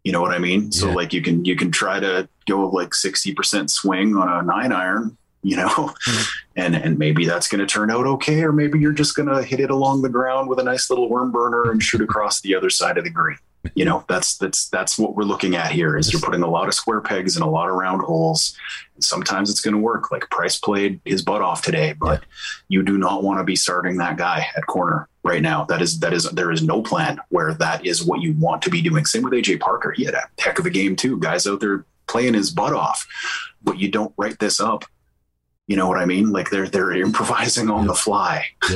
C: You know what I mean? So
B: Yeah.
C: like you can you can try to go like sixty percent swing on a nine iron, you know, hmm. and and maybe that's going to turn out okay, or maybe you're just going to hit it along the ground with a nice little worm burner and shoot across the other side of the green. You know, that's that's that's what we're looking at here. Is you're putting a lot of square pegs in a lot of round holes. And sometimes it's going to work. Like Price played his butt off today, but you do not want to be starting that guy at corner right now. That is that is there is no plan where that is what you want to be doing. Same with AJ Parker. He had a heck of a game too. Guys out there playing his butt off, but you don't write this up. You know what I mean? Like they're they're improvising on the fly.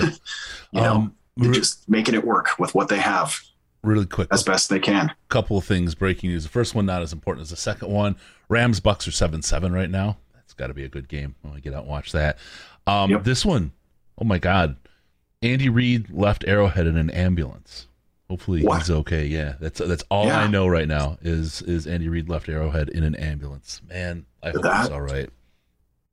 C: You know,
B: Um, re-
C: just making it work with what they have
B: really quick,
C: as best they can.
B: couple of things breaking news. The first one not as important as the second one. Rams Bucs are seven seven right now. That's got to be a good game. I get out and watch that. Um,
C: Yep.
B: This one, oh my god, Andy Reid left Arrowhead in an ambulance. Hopefully
C: What?
B: he's okay. Yeah, that's that's all
C: Yeah.
B: I know right now is is Andy Reid left Arrowhead in an ambulance. Man, I hope
C: That-
B: he's all right.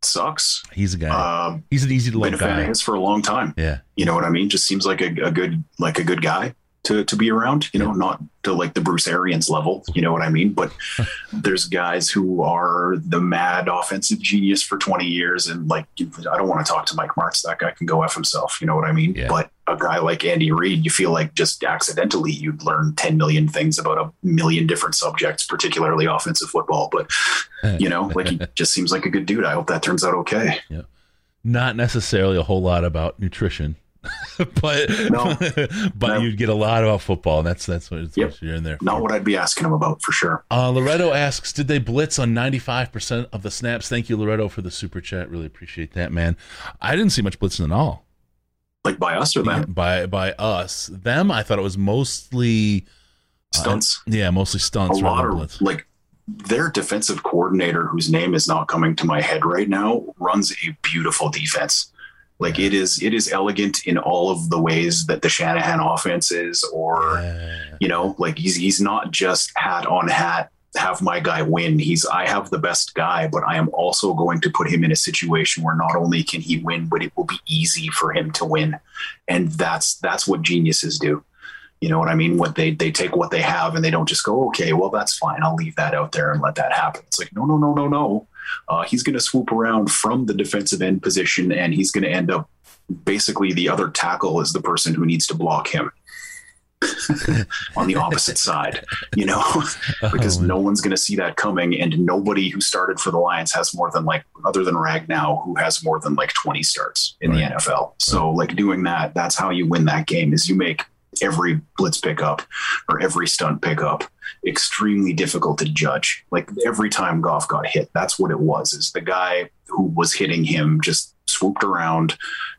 C: Sucks.
B: He's a guy.
C: Um,
B: he's an easy to
C: been
B: love
C: a fan of
B: guy.
C: his for a long time.
B: Yeah,
C: You know what I mean? Just seems like a, a good like a good guy to to be around. You know, not to like the Bruce Arians level. You know what I mean? But there's guys who are the mad offensive genius for 20 years, and like I don't want to talk to Mike Martz. That guy can go f himself. You know what I mean?
B: Yeah.
C: But a guy like Andy Reid, you feel like just accidentally you'd learn 10 million things about a million different subjects, particularly offensive football. But you know, like he just seems like a good dude. I hope that turns out okay.
B: not necessarily a whole lot about nutrition, but
C: No.
B: but
C: No.
B: you'd get a lot about football. And that's that's what, it's
C: Yep.
B: what you're in there.
C: Not what I'd be asking him about for sure.
B: Uh, Loretto asks, did they blitz on 95% of the snaps? Thank you, Loretto, for the super chat. Really appreciate that, man. I didn't see much blitzing at all
C: Like by us or them?
B: by by us. Them, I thought it was mostly uh,
C: Stunts.
B: yeah, mostly stunts.
C: a
B: lot
C: of
B: blitz.
C: like their defensive coordinator, whose name is not coming to my head right now, runs a beautiful defense. Like it is, it is elegant in all of the ways that the Shanahan offense is, or
B: Yeah.
C: you know, like he's he's not just hat on hat. Have my guy win. He's I have the best guy, but I am also going to put him in a situation where not only can he win, but it will be easy for him to win. And that's that's what geniuses do. You know what I mean? What they they take what they have and they don't just go, okay, well that's fine. I'll leave that out there and let that happen. It's like no, no, no, no, no. Uh, he's going to swoop around from the defensive end position, and he's going to end up basically the other tackle is the person who needs to block him on the opposite side. You know, because
B: Oh,
C: no one's going to see that coming, and nobody who started for the Lions has more than like other than Ragnow, who has more than like twenty starts in
B: Right.
C: the NFL. So like doing that, that's how you win that game. Is you make every blitz pickup or every stunt pickup extremely difficult to judge. Like every time Goff got hit, that's what it was. Is the guy who was hitting him just swooped around,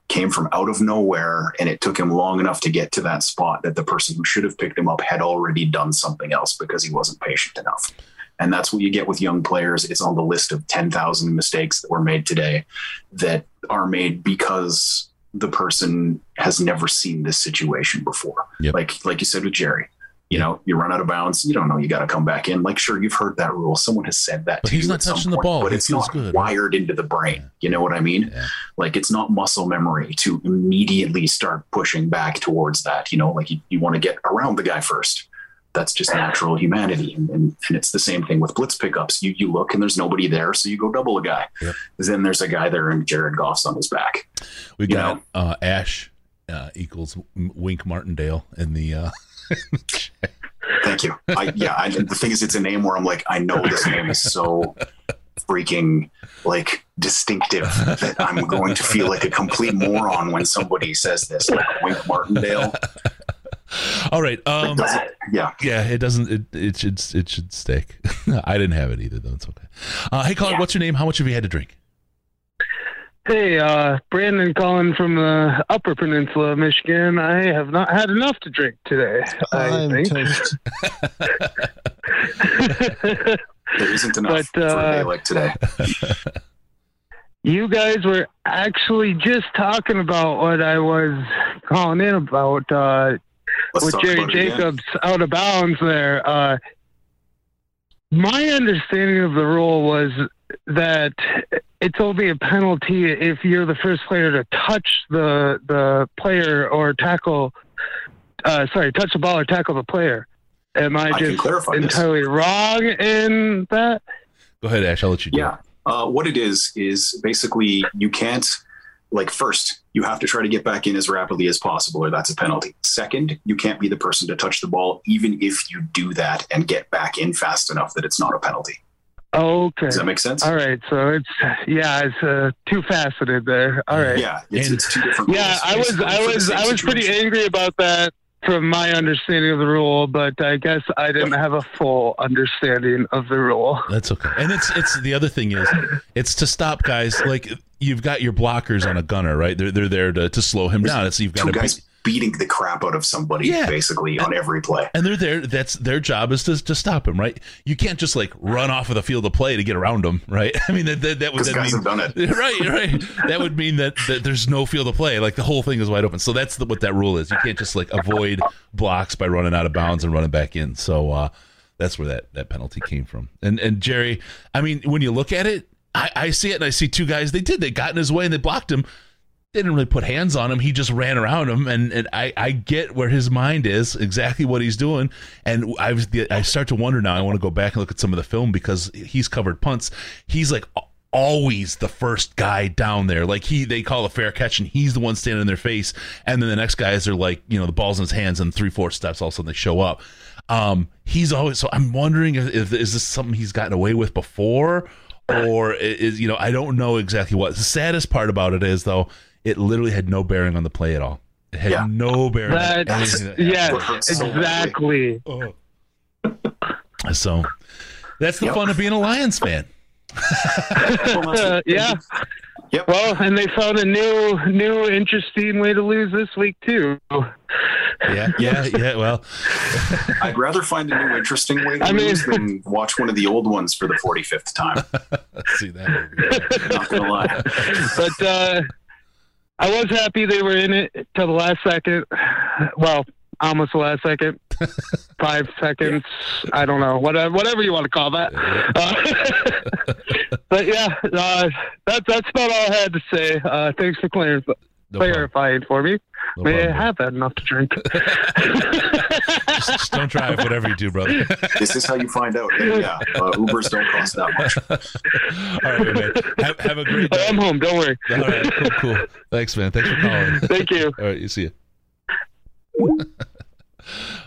C: came from out of nowhere, and it took him long enough to get to that spot that the person who should have picked him up had already done something else because he wasn't patient enough. And that's what you get with young players. It's on the list of 10,000 mistakes that were made today that are made because the person has never seen this situation before.
B: Yep.
C: Like like you said with Jerry. You know, you run out of bounds, you don't know you got to come back in. Like, sure, you've heard that rule. Someone has said that
B: But
C: to
B: he's
C: you
B: not
C: at some
B: touching the ball.
C: but it's
B: feels
C: not
B: good,
C: wired into the brain. You know what I mean?
B: Yeah.
C: Like, it's not muscle memory to immediately start pushing back towards that. You know, like you, you want to get around the guy first. That's just natural humanity. And, and, and it's the same thing with blitz pickups. You, you look and there's nobody there, so you go double a guy.
B: Yep.
C: Then there's a guy there and Jared Goff's on his back.
B: We got uh, Ash uh, equals Wink Martindale in the. Uh,
C: Thank you. I, yeah, I, the thing is, it's a name where I'm like, I know this name is so freaking like distinctive that I'm going to feel like a complete moron when somebody says this, like Wink Martindale.
B: all right. Um,
C: doesn't- yeah,
B: yeah, it doesn't. It, it should. It should stick. I didn't have it either, though. It's okay. Uh, hey, Colin, what's your name? How much have you had to drink?
J: Hey, uh, Brandon calling from the Upper Peninsula of Michigan. I have not had enough to drink today. I
K: I'm
J: think.
C: there isn't enough
J: But,
C: for a day
J: uh,
C: like today.
J: you guys were actually just talking about what I was calling in about uh, with Jerry
C: about.
J: Jacobs out of bounds there. Uh, my understanding of the rule was that it's only a penalty if you're the first player to touch the the player or tackle. Uh, sorry, touch the ball or tackle the player. Am I,
C: I can
J: just
C: clarify this.
J: entirely wrong in that?
B: Go ahead, Ash. I'll let you do
C: Yeah. Uh, what it is is basically you can't like first you have to try to get back in as rapidly as possible or that's a penalty second you can't be the person to touch the ball even if you do that and get back in fast enough that it's not a penalty
J: Okay.
C: does that make sense
J: All right, so it's yeah, it's uh, two faceted there. All right.
C: yeah it's,
B: And-
C: it's two different
J: Yeah,
C: rules,
J: I was I was
C: same
J: I was pretty angry about that from my understanding of the rule, but I guess I didn't have a full understanding of the rule.
B: That's okay. And it's it's the other thing is it's to stop guys like you've got your blockers on a gunner, right? They're they're there to, to slow him down. It's you've got
C: two
B: to
C: guys beating the crap out of somebody
B: Yeah.
C: basically on every play
B: and they're there. That's their job is to, to stop him, right? You can't just like run off of the field of play to get around him, right? I mean that that, that would that
C: guys
B: mean,
C: have done it
B: right, right. That would mean that, that there's no field of play. Like the whole thing is wide open. So that's the, what that rule is. You can't just like avoid blocks by running out of bounds and running back in. So uh, that's where that, that penalty came from. And and Jerry, I mean, when you look at it, I, I see it and I see two guys. They did. They got in his way and they blocked him. Didn't really put hands on him. He just ran around him, and, and I, I get where his mind is, exactly what he's doing. And I was I start to wonder now. I want to go back and look at some of the film because he's covered punts. He's like always the first guy down there. Like he, they call a fair catch, and he's the one standing in their face. And then the next guys are like, you know, the ball's in his hands, and three, four steps, all of a sudden they show up. Um, he's always so. I'm wondering if, if is this something he's gotten away with before, or is you know I don't know exactly what. The saddest part about it is though, it literally had no bearing on the play at all. It had
C: Yeah.
B: no bearing. on
J: That's
B: anything that
J: yes,
C: What so
J: exactly.
B: happened. So that's the
C: Yep.
B: fun of being a Lions fan.
J: Uh, yeah.
C: Yep.
J: Well, and they found a new, new interesting way to lose this week too.
B: Yeah, yeah, yeah. Well,
C: I'd rather find a new interesting way to
J: I mean-
C: lose than watch one of the old ones for the 45th time.
B: let's see that. movie.
C: Not gonna lie.
J: but uh, I was happy they were in it till the last second. Well, almost the last second, five seconds. I don't know, whatever, whatever you want to call that. Uh, but yeah, uh, that's that's about all I had to say. Uh, thanks for clearing,
B: No
J: clarifying for me.
B: No
J: May I have had enough to drink?
B: Just, just don't drive, whatever you do, brother.
C: This is how you find out. yeah, uh, Ubers don't cost that much.
B: All right, man. Have, have a great day.
J: I'm home. Don't worry.
B: All right, cool, cool. Thanks, man. Thanks for calling.
J: Thank you.
B: All right, you see you.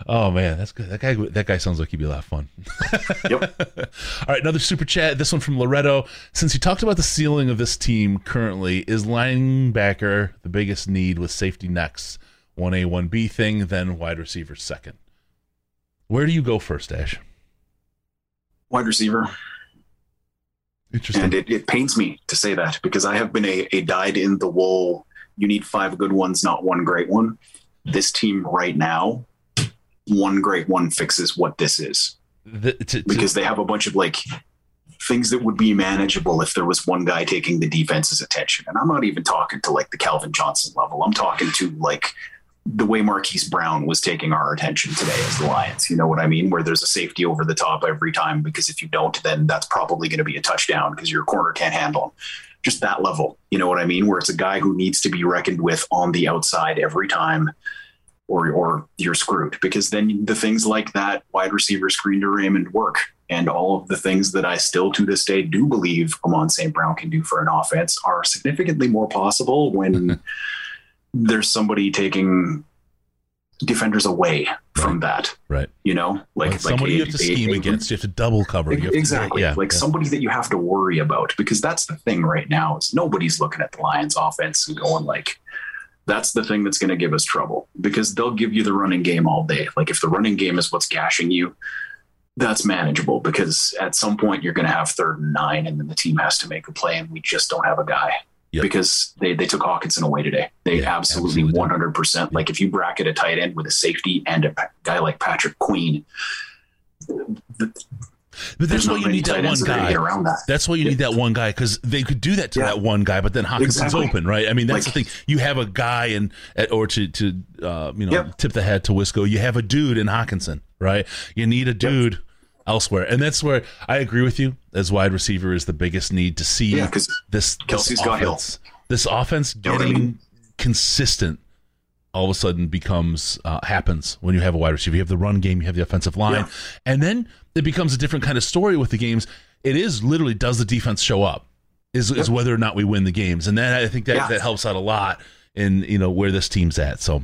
B: Oh man, that's good. That guy, that guy sounds like he'd be a lot of fun.
C: Yep.
B: All right, another super chat. This one from Loretto. Since you talked about the ceiling of this team currently, is linebacker the biggest need with safety next? One A, one B thing, then wide receiver second. Where do you go first, Ash?
C: Wide receiver.
B: Interesting.
C: And it, it pains me to say that because I have been a, a dyed in the wool, you need five good ones, not one great one. This team right now, one great one fixes what this is
B: The- to- to-
C: because they have a bunch of like things that would be manageable if there was one guy taking the defense's attention. And I'm not even talking to like the Calvin Johnson level. I'm talking to like the way Marquise Brown was taking our attention today as the Lions. You know what I mean? Where there's a safety over the top every time because if you don't, then that's probably going to be a touchdown because your corner can't handle him. Just that level. You know what I mean? Where it's a guy who needs to be reckoned with on the outside every time. Or, or you're screwed because then the things like that wide receiver screen to Raymond work and all of the things that I still to this day do believe Amon St. Brown can do for an offense are significantly more possible when there's somebody taking defenders away from that.
B: right.
C: You know, like,
B: Like, somebody you have to scheme
C: a-
B: against. You have to double cover. You have to-
C: exactly.
B: yeah.
C: like
B: yeah.
C: somebody that you have to worry about because that's the thing right now is nobody's looking at the Lions offense and going like, that's the thing that's going to give us trouble because they'll give you the running game all day. Like if the running game is what's gashing you, that's manageable because at some point you're going to have third and nine and then the team has to make a play and we just don't have a guy.
B: Yep.
C: Because they, they took Hockenson away today. They
B: Yeah,
C: absolutely,
B: absolutely.
C: 100%. Like if you bracket a tight end with a safety and a guy like Patrick Queen,
B: But that's why you need that one
C: that
B: guy.
C: get around that.
B: That's why you need that one guy because they could do that to
C: Yeah.
B: that one guy, but then Hockenson's
C: Exactly.
B: open, right? I mean, that's
C: Like-
B: the thing. You have a guy and or to to uh, you know
C: Yep.
B: tip the hat to Wisco. You have a dude in Hawkinson, right? You need a dude elsewhere, and that's where I agree with you. As wide receiver is the biggest need to see
C: Yeah,
B: this
C: Kelce's
B: this
C: got Hill.
B: offense, this offense getting consistent. All of a sudden becomes uh, happens when you have a wide receiver. You have the run game, you have the offensive line,
C: Yeah.
B: and then it becomes a different kind of story with the games. it is literally does the defense show up? Is is whether or not we win the games, and then I think that
C: Yeah.
B: that helps out a lot in you know where this team's at. So,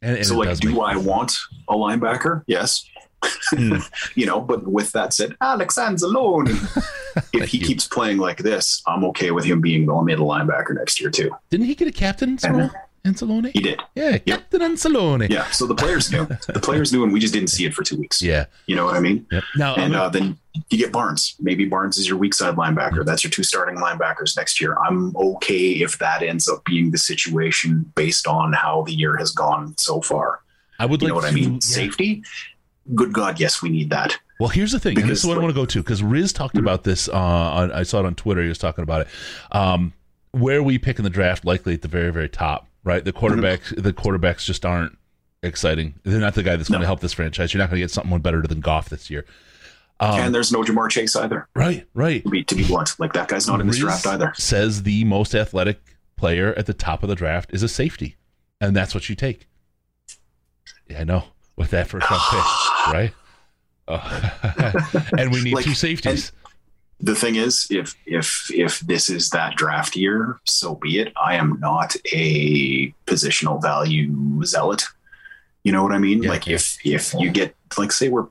B: and, and
C: so, like, do I want a linebacker? Yes.
B: Hmm.
C: you know, but with that said, Alex Anzalone, if he keeps playing like this, I'm okay with him being the middle linebacker next year too.
B: Didn't he get a captain in
C: He did.
B: Yeah, Captain Anzalone.
C: Yeah. So the players knew. the players knew, and we just didn't see it for two weeks.
B: Yeah.
C: You know what I mean?
B: Yep. Now,
C: and uh, then you get Barnes. Maybe Barnes is your weak side linebacker. That's your two starting linebackers next year. I'm okay if that ends up being the situation based on how the year has gone so far.
B: I would
C: you
B: like
C: know what I mean?
B: yeah.
C: Safety. Good God, yes, we need that.
B: Well, here's the thing, and this is what I want to go to because Riz talked about this. Uh, on, I saw it on Twitter. He was talking about it. Um, where we pick in the draft, likely at the very, very top, right? The quarterbacks, the quarterbacks just aren't exciting. They're not the guy that's going to help this franchise. You're not going to get someone better than Goff this year. Um,
C: and there's no Ja'Marr Chase either.
B: Right, right.
C: To be, to be blunt, like that guy's not in this draft either.
B: Says the most athletic player at the top of the draft is a safety, and that's what you take. Yeah, I know with that first round pick, right? Oh. and we need
C: Like,
B: two safeties.
C: The thing is, if if if this is that draft year, so be it. I am not a positional value zealot. You know what I mean? like if if you get like say we're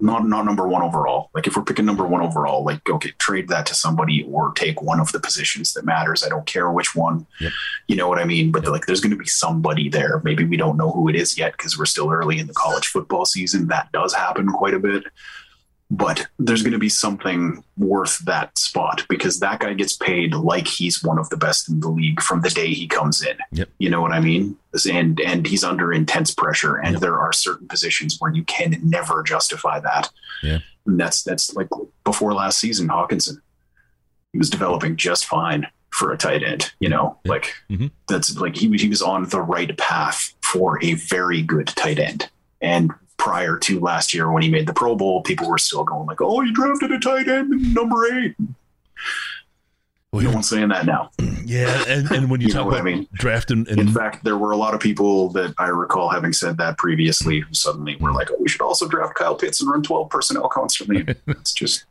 C: not not number one overall. Like if we're picking number one overall, like okay, trade that to somebody or take one of the positions that matters. I don't care which one. You know what I mean? But like there's going to be somebody there. Maybe we don't know who it is yet because we're still early in the college football season. That does happen quite a bit but there's going to be something worth that spot because that guy gets paid like he's one of the best in the league from the day he comes in.
B: Yep.
C: You know what I mean? And and he's under intense pressure, and there are certain positions where you can never justify that.
B: Yeah.
C: And that's that's like before last season, Hockenson. He was developing just fine for a tight end. You know, like mm-hmm. that's like he he was on the right path for a very good tight end. And prior to last year when he made the Pro Bowl, people were still going like, "Oh, you drafted a tight end number eight. no one's saying that now.
B: Yeah, and, and when you,
C: You
B: talk
C: what I
B: about
C: mean?
B: drafting, and
C: In fact, there were a lot of people that I recall having said that previously who suddenly were like, oh, we should also draft Kyle Pitts and run 12 personnel constantly. it's just,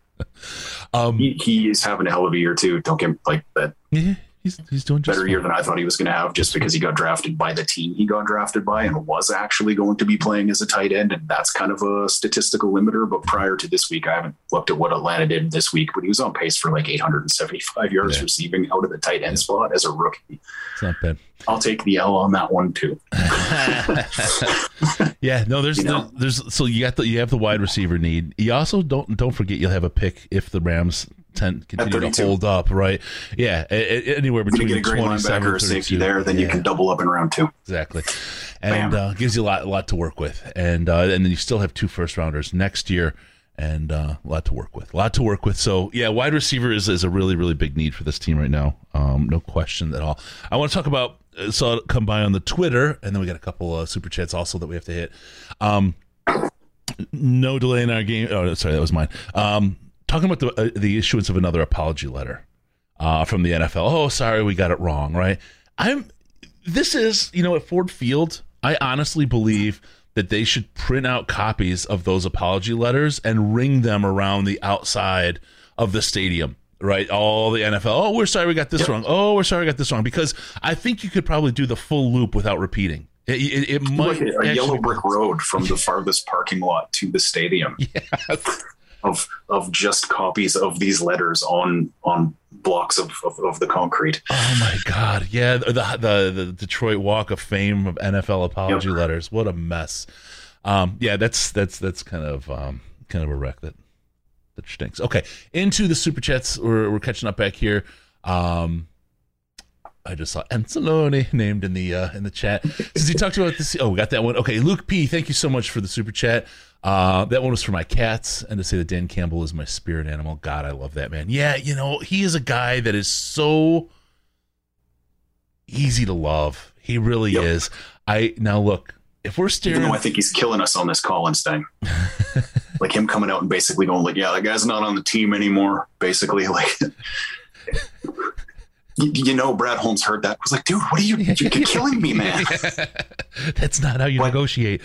B: um,
C: he, he is having a hell of a year, too. Don't get like that.
B: Yeah, he's, he's doing just
C: better year than I thought he was going to have just because he got drafted by the team he got drafted by and was actually going to be playing as a tight end. And that's kind of a statistical limiter. But prior to this week, I haven't looked at what Atlanta did this week, but he was on pace for like 875 yards receiving out of the tight end spot as a rookie.
B: it's not bad.
C: I'll take the L on that one too.
B: Yeah, no, there's
C: You know?
B: the, there's so you got the you have the wide receiver need. You also don't don't forget you'll have a pick if the Rams tend continue to
C: 32.
B: hold up, right? Yeah, a- a- anywhere
C: If you
B: between
C: get a great linebacker or safety there, then you can double up in round two.
B: Exactly, and uh, gives you a lot, a lot to work with, and uh, and then you still have two first rounders next year, and uh, a lot to work with, a lot to work with. So yeah, wide receiver is, is a really really big need for this team right now, um, no question at all. I want to talk about uh, saw it come by on the Twitter, and then we got a couple of super chats also that we have to hit. Um, no delay in our game. Oh, sorry, that was mine. Um, talking about the uh, the issuance of another apology letter uh, from the NFL. Oh, sorry, we got it wrong. Right? I'm. This is you know at Ford Field. I honestly believe that they should print out copies of those apology letters and ring them around the outside of the stadium. Right, all the NFL. Oh, we're sorry we got this wrong. Oh, we're sorry we got this wrong. Because I think you could probably do the full loop without repeating. It, it, it might
C: Like a, a yellow brick road from the farthest parking lot to the stadium. Of of just copies of these letters on on blocks of, of, of the concrete.
B: Oh my God! Yeah, the, the the Detroit Walk of Fame of NFL apology letters. What a mess. Um, yeah, that's that's that's kind of um, kind of a wreck that that stinks. Okay, into the super chats. We're we're catching up back here. Um, I just saw Anzalone named in the uh, in the chat. Since he talked about this, oh, we got that one. Okay, Luke P, thank you so much for the super chat. Uh, that one was for my cats, and to say that Dan Campbell is my spirit animal. God, I love that man. Yeah, you know he is a guy that is so easy to love. He really is. I now look if we're
C: Even
B: staring.
C: though I think he's killing us on this Collins thing. like him coming out and basically going like, yeah, that guy's not on the team anymore. Basically, like you, you know, Brad Holmes heard that was like, dude, what are you? You're killing me, man.
B: That's not how you negotiate.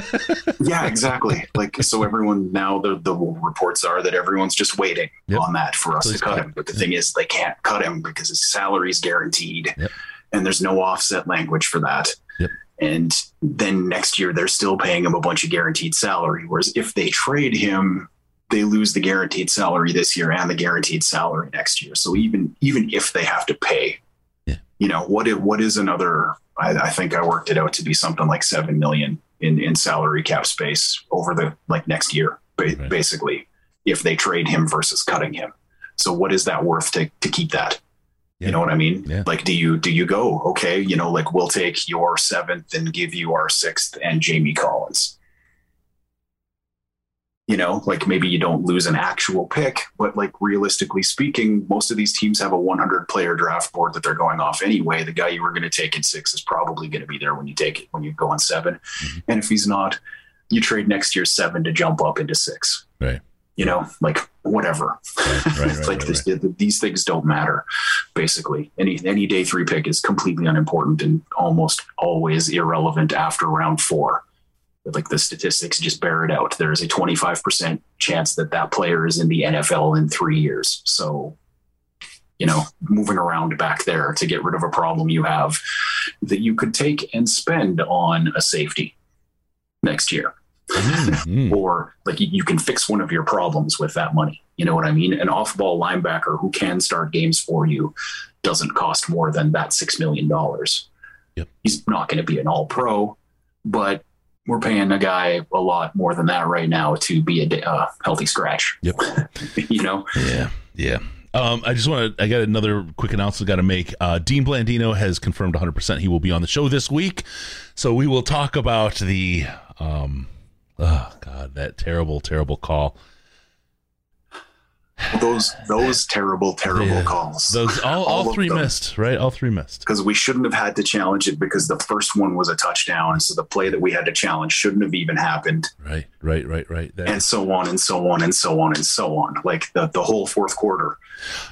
C: yeah, exactly. Like so, everyone now the the reports are that everyone's just waiting
B: Yep.
C: on that for us
B: Please
C: to cut
B: cut.
C: him. But the thing is, they can't cut him because his salary is guaranteed,
B: Yep.
C: and there's no offset language for that.
B: Yep.
C: And then next year they're still paying him a bunch of guaranteed salary. Whereas if they trade him, they lose the guaranteed salary this year and the guaranteed salary next year. So even even if they have to pay,
B: Yeah.
C: you know what? It, what is another? I, I think I worked it out to be something like seven million in in salary cap space over the like next year, ba-
B: Right.
C: basically, if they trade him versus cutting him. So what is that worth to to keep that?
B: Yeah.
C: You know what I mean?
B: Yeah.
C: Like, do you do you go okay? You know, like we'll take your seventh and give you our sixth and Jamie Collins. You know, like maybe you don't lose an actual pick, but like realistically speaking, most of these teams have a 100 player draft board that they're going off anyway. The guy you were going to take in six is probably going to be there when you take it when you go on 7
B: Mm-hmm.
C: and if he's not, you trade next year's seven to jump up into six.
B: Right.
C: You know, like whatever.
B: Right, right, right,
C: like this, these things don't matter. Basically, any any day three pick is completely unimportant and almost always irrelevant after round four. Like the statistics just bear it out. There is a twenty five percent chance that that player is in the NFL in three years. So, you know, moving around back there to get rid of a problem you have that you could take and spend on a safety next year
B: Mm,
C: or like you, you can fix one of your problems with that money. You know what I mean? An off ball linebacker who can start games for you doesn't cost more than that $6 million.
B: Yep.
C: He's not going to be an all pro, but we're paying a guy a lot more than that right now to be a uh, healthy scratch.
B: Yep.
C: you know?
B: Yeah, yeah. Um, I just want to. I got another quick announcement got to make. Uh, Dean Blandino has confirmed 100 percent he will be on the show this week, so we will talk about the. Um, oh God, that terrible, terrible call.
C: Those those terrible, terrible
B: Yeah.
C: calls.
B: Those all, all,
C: of
B: three missed, right? All three missed.
C: because we shouldn't have had to challenge it because the first one was a touchdown. So the play that we had to challenge shouldn't have even happened.
B: Right, right, right, right. That,
C: and so on and so on and so on and so on. Like the, the whole fourth quarter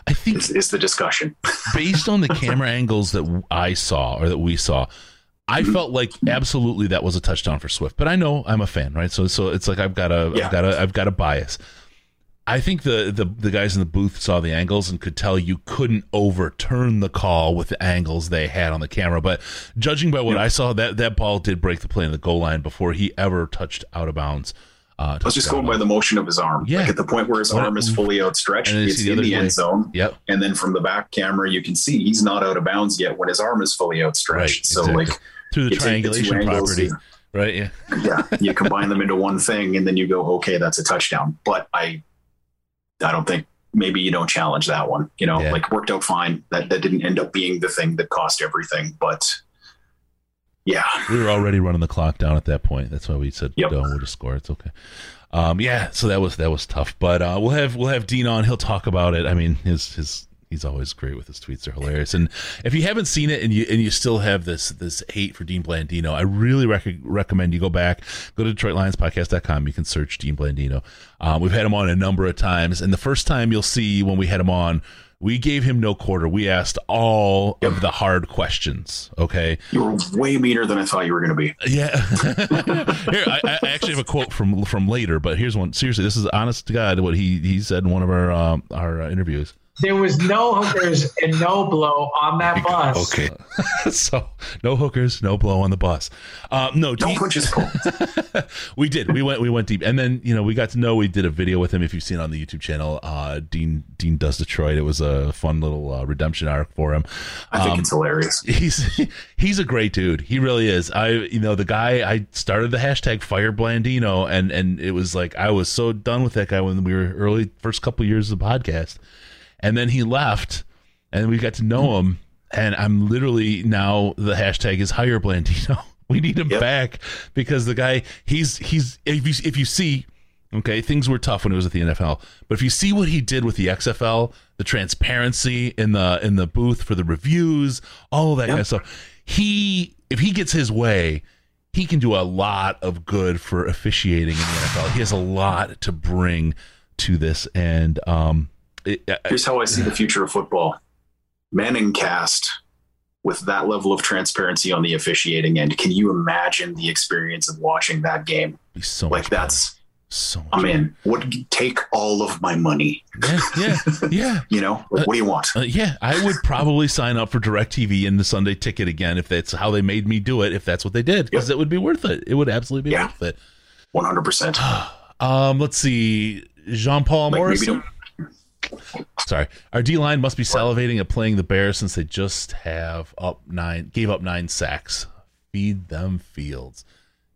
B: I think
C: is, is the discussion.
B: based on the camera angles that I saw or that we saw, I mm-hmm. felt like absolutely that was a touchdown for Swift. But I know I'm a fan, right? So so it's like I've got a
C: Yeah.
B: have got a I've got a bias. I think the, the the guys in the booth saw the angles and could tell you couldn't overturn the call with the angles they had on the camera. But judging by what I saw, that that ball did break the plane in the goal line before he ever touched out of bounds. Uh,
C: I was just going by the motion of his arm.
B: Yeah.
C: Like at the point where his arm is fully outstretched,
B: And then you
C: it's
B: the
C: in
B: other
C: the
B: way.
C: end zone.
B: Yep.
C: And then from the back camera, you can see he's not out of bounds yet when his arm is fully outstretched.
B: Right,
C: so
B: exactly.
C: like
B: through the
C: you the two
B: triangulation
C: angles,
B: property,
C: you-
B: right? Yeah.
C: yeah, you combine them into one thing, and then you go, okay, that's a touchdown. But I, I don't think maybe you don't challenge that one. You know,
B: Yeah.
C: like worked out fine. That that didn't end up being the thing that cost everything. But yeah,
B: We were already running the clock down at that point. That's why we said,
C: Yep.
B: "No, we'll just score. It's okay." Um, yeah, so that was that was tough, but uh, we'll have we'll have Dean on. He'll talk about it. I mean, his his he's always great with his tweets; they're hilarious. And if you haven't seen it and you and you still have this this hate for Dean Blandino, I really rec- recommend you go back, go to DetroitLionsPodcast.com. You can search Dean Blandino. Um, we've had him on a number of times, and the first time you'll see when we had him on. We gave him no quarter. We asked all of the hard questions. Okay,
C: you were way meaner than I thought you were going to be.
B: yeah. Here, I, I actually have a quote from from later, but here's one. Seriously, this is honest to God what he he said in one of our um, our uh, interviews.
K: There was no hookers and no blow on that bus.
B: Okay, so no hookers, no blow on the bus. Um, no,
C: No
B: Dean-
C: punches pulled.
B: we did. We went. We went deep, and then you know we got to know. We did a video with him. If you've seen it on the YouTube channel, uh, Dean Dean does Detroit. It was a fun little uh, redemption arc for him.
C: I think
B: Um,
C: it's hilarious.
B: he's he's a great dude. He really is. I you know the guy I started the hashtag Fire Blandino and and it was like I was so done with that guy when we were early first couple years of the podcast, and then he left, and we got to know him, and I'm literally now the hashtag is Hire Blandino. We need him
C: Yep.
B: back because the guy he's he's if you if you see Okay, things were tough when he was at the NFL, but if you see what he did with the XFL, the transparency in the in the booth for the reviews, all of that kind of stuff, he if he gets his way, he can do a lot of good for officiating in the NFL. He has a lot to bring to this, and um, it,
C: Here's how I see the future of football: ManningCast with that level of transparency on the officiating end, can you imagine the experience of watching that game?
B: Be so
C: like that's
B: so
C: I'm in. Would take all of my money.
B: Yeah, yeah, yeah.
C: You know, like, what do you want?
B: Uh, yeah, I would probably sign up for DirecTV and the Sunday Ticket again if that's how they made me do it. If that's what they did, because it would be worth it. It would absolutely be
C: Yeah.
B: worth it.
C: One hundred percent.
B: Um, let's see, Jean Paul
C: Like, maybe
B: Morrison. Sorry, our D line must be salivating at playing the Bears since they just have up nine, gave up nine sacks. Feed them fields,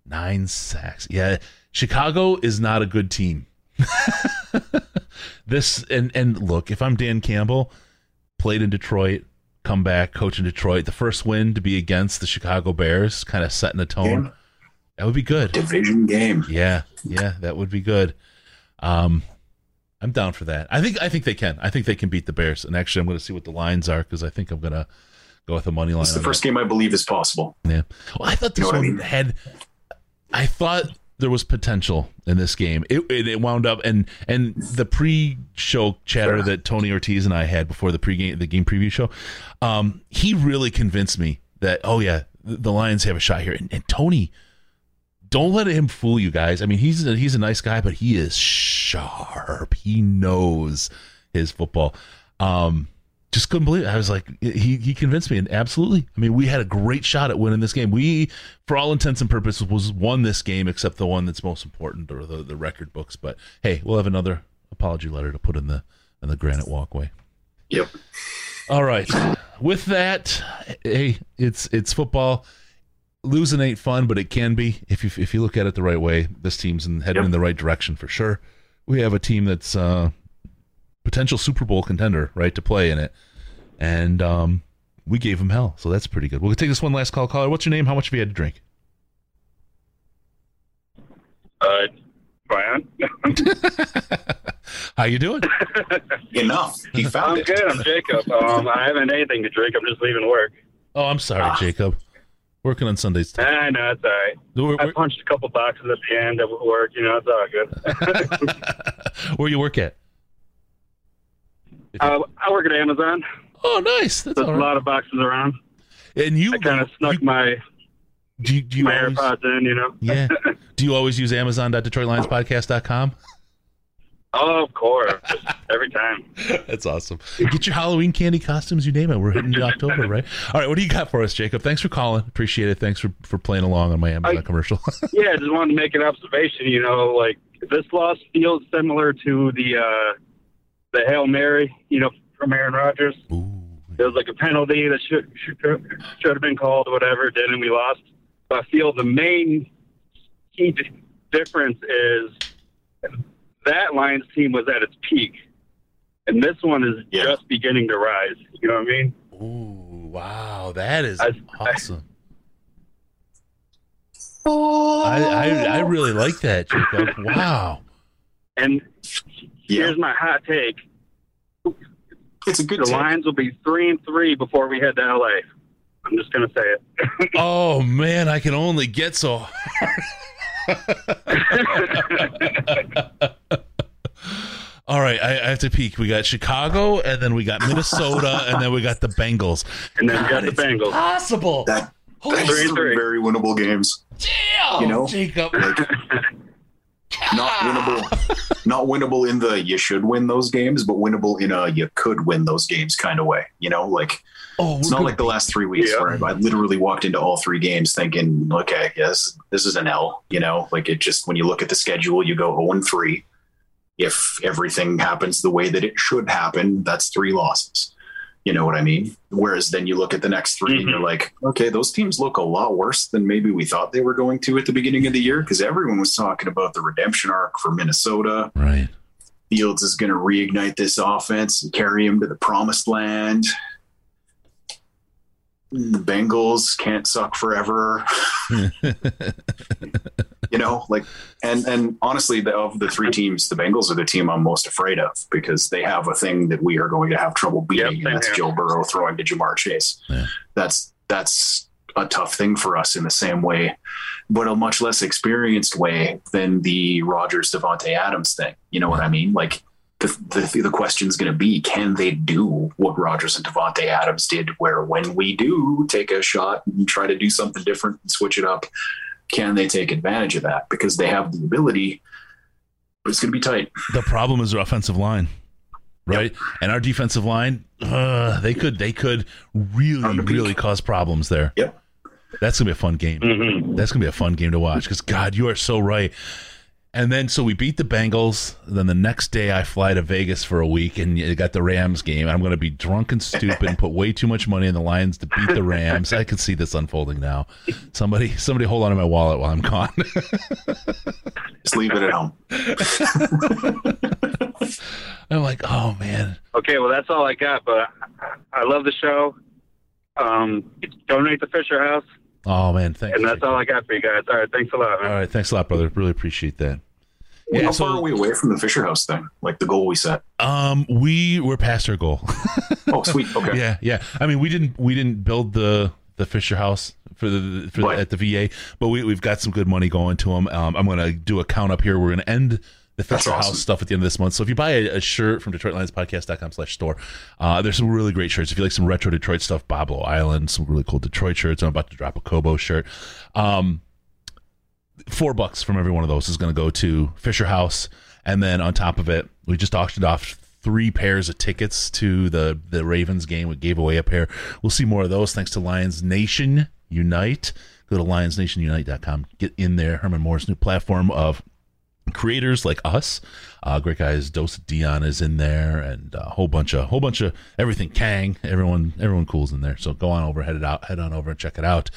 B: nine sacks. Yeah, Chicago is not a good team. this and and look, if I'm Dan Campbell, played in Detroit, come back, coach in Detroit, the first win to be against the Chicago Bears, kind of setting the tone.
C: Yeah.
B: That would be good.
C: Division game.
B: Yeah, yeah, that would be good. Um, I'm down for that. I think I think they can. I think they can beat the Bears. And actually, I'm going to see what the lines are because I think I'm going to go with the money line.
C: It's the first
B: that.
C: game I believe is possible.
B: Yeah. Well, I thought this
C: You know what I
B: one
C: mean?
B: had. I thought there was potential in this game. It, it it wound up and and the pre-show chatter that Tony Ortiz and I had before the pre-game the game preview show, um, he really convinced me that oh yeah, the, the Lions have a shot here. And, and Tony, don't let him fool you guys. I mean, he's a, he's a nice guy, but he is sharp. He knows his football. Um, just couldn't believe it. I was like, he he convinced me, and absolutely. I mean, we had a great shot at winning this game. We, for all intents and purposes, was won this game, except the one that's most important, or the the record books. But hey, we'll have another apology letter to put in the in the granite walkway.
C: Yep.
B: All right. With that, hey, it's it's football. Losing ain't fun, but it can be if you if you look at it the right way. This team's in, heading in the right direction for sure. We have a team that's uh, potential Super Bowl contender, right, to play in it, and um, we gave them hell, so that's pretty good. We'll take this one last call. Caller, what's your name? How much have you had to drink?
L: Uh, Brian.
B: How you doing?
C: Enough. He found
L: I'm
C: it.
L: good. I'm Jacob. Um, I haven't anything to drink. I'm just leaving work.
B: Oh, I'm sorry, Jacob. Working on Sundays.
L: I know it's all right.
B: We're-
L: I punched a couple boxes at the end of work. You know, it's all good.
B: Where you work at?
L: uh, I work at Amazon.
B: Oh, nice. That's
L: a lot of boxes around.
B: And you
L: kind of snuck my
B: do you, do you
L: my
B: always,
L: AirPods in. You know.
B: yeah. Do you always use Amazon.DetroitLionsPodcast.com?
L: Oh, of course. Every time.
B: That's awesome. Get your Halloween candy costumes, you name it. We're hitting October, right? All right, what do you got for us, Jacob? Thanks for calling. Appreciate it. Thanks for, for playing along on my Amazon
L: I-
B: commercial.
L: yeah, I just wanted to make an observation. You know, like this loss feels similar to the uh, the hail mary. You know, from Aaron Rodgers. It was like a penalty that should should should have been called or whatever. Didn't. We lost. But I feel the main key difference is that Lions team was at its peak, and this one is just beginning to rise. You know what I mean?
B: Ooh, wow, that is
L: I-
B: awesome. I, I I oh. really like that, Jacob. Wow.
L: And here's my hot take.
C: It's a good
L: The
C: take.
L: Lions will be three and three before we head to LA. I'm just gonna say it.
B: Oh man, I can only get so All right, I, I have to peek. We got Chicago, and then we got Minnesota, and then we got the Bengals.
L: And then we got the
B: it's
L: Bengals.
B: Possible.
C: That,
B: Holy
C: that's
L: Three
C: three
L: three.
C: very winnable games.
B: Damn,
C: You know,
B: Jacob.
C: Like, not winnable, not winnable in the you should win those games, but winnable in a you could win those games kind of way. You know, like
B: Oh,
C: it's not
B: gonna
C: like the last three weeks
L: Yeah.
C: where I, I literally walked into all three games thinking, okay, yes, this is an L. You know, like it just when you look at the schedule, you go zero and three. If everything happens the way that it should happen, that's three losses. You know what I mean? Whereas then you look at the next 3 and you're mm-hmm. like, okay, those teams look a lot worse than maybe we thought they were going to at the beginning of the year because everyone was talking about the redemption arc for Minnesota.
B: Right.
C: Fields is going to reignite this offense and carry him to the promised land. The Bengals can't suck forever. you know, like, and and honestly, the, of the three teams, the Bengals are the team I'm most afraid of because they have a thing that we are going to have trouble beating,
L: same
C: and that's
L: here.
C: Joe Burrow throwing to Ja'Marr Chase.
B: Yeah.
C: That's that's a tough thing for us in the same way, but a much less experienced way than the Rodgers Davante Adams thing. You know what I mean? Like the the, the question is going to be: Can they do what Rodgers and Davante Adams did? Where when we do take a shot and try to do something different and switch it up, can they take advantage of that? Because they have the ability, but it's going to be tight.
B: The problem is their offensive line, right? And our defensive line, uh, they could they could really really cause problems there.
C: Yep.
B: That's gonna be a fun game. That's gonna be a fun game to watch because God, you are so right. And then so we beat the Bengals. Then the next day I fly to Vegas for a week and you got the Rams game. I'm going to be drunk and stupid and put way too much money in the Lions to beat the Rams. I can see this unfolding now. Somebody somebody hold on to my wallet while I'm gone.
C: Just leave it at home.
B: I'm like, oh man.
L: Okay, well that's all I got. But I love the show. Um, donate to Fisher House,
B: Oh man, thanks.
L: and that's all I got for you guys. All right, thanks a lot. Man.
B: All right, thanks a lot, brother. Really appreciate that.
C: Yeah, How far are we away from the Fisher House thing? Like the goal we set?
B: Um, we were past our goal.
C: oh, sweet. Okay.
B: Yeah, yeah. I mean, we didn't we didn't build the the Fisher House for the for the, at the VA, but we we've got some good money going to them. Um, I'm gonna do a count up here. We're gonna end the Fisher
C: awesome.
B: House stuff at the end of this month. So if you buy a, a shirt from DetroitLionsPodcast.com slash store, uh, there's some really great shirts. If you like some retro Detroit stuff, Boblo Island, some really cool Detroit shirts. I'm about to drop a Kobo shirt. Um, four bucks from every one of those is going to go to Fisher House, and then on top of it, we just auctioned off three pairs of tickets to the the Ravens game. We gave away a pair. We'll see more of those thanks to Lions Nation Unite. Go to lionsnationunite.com. Get in there. Herman Moore's new platform of creators like us. Uh, great guys, Dose Dion is in there, and a whole bunch of whole bunch of everything. Kang, everyone, everyone cool's in there. So go on over, head it out, head on over and check it out,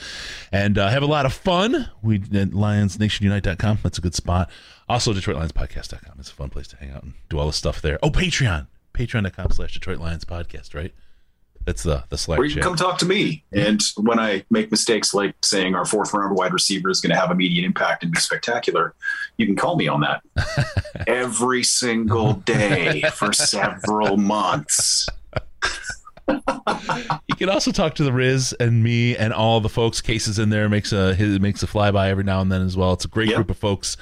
B: and uh, have a lot of fun. We at LionsNationUnite.com. That's a good spot. Also, DetroitLionsPodcast.com. It's a fun place to hang out and do all the stuff there. Oh, Patreon, Patreon.com/slash Detroit Lions Podcast. Right. That's the the Slack
C: Or you can come talk to me. And when I make mistakes like saying our fourth round wide receiver is going to have immediate impact and be spectacular, you can call me on that every single day for several months.
B: you can also talk to the Riz and me and all the folks. Cases in there makes a his, makes a flyby every now and then as well. It's a great group of folks,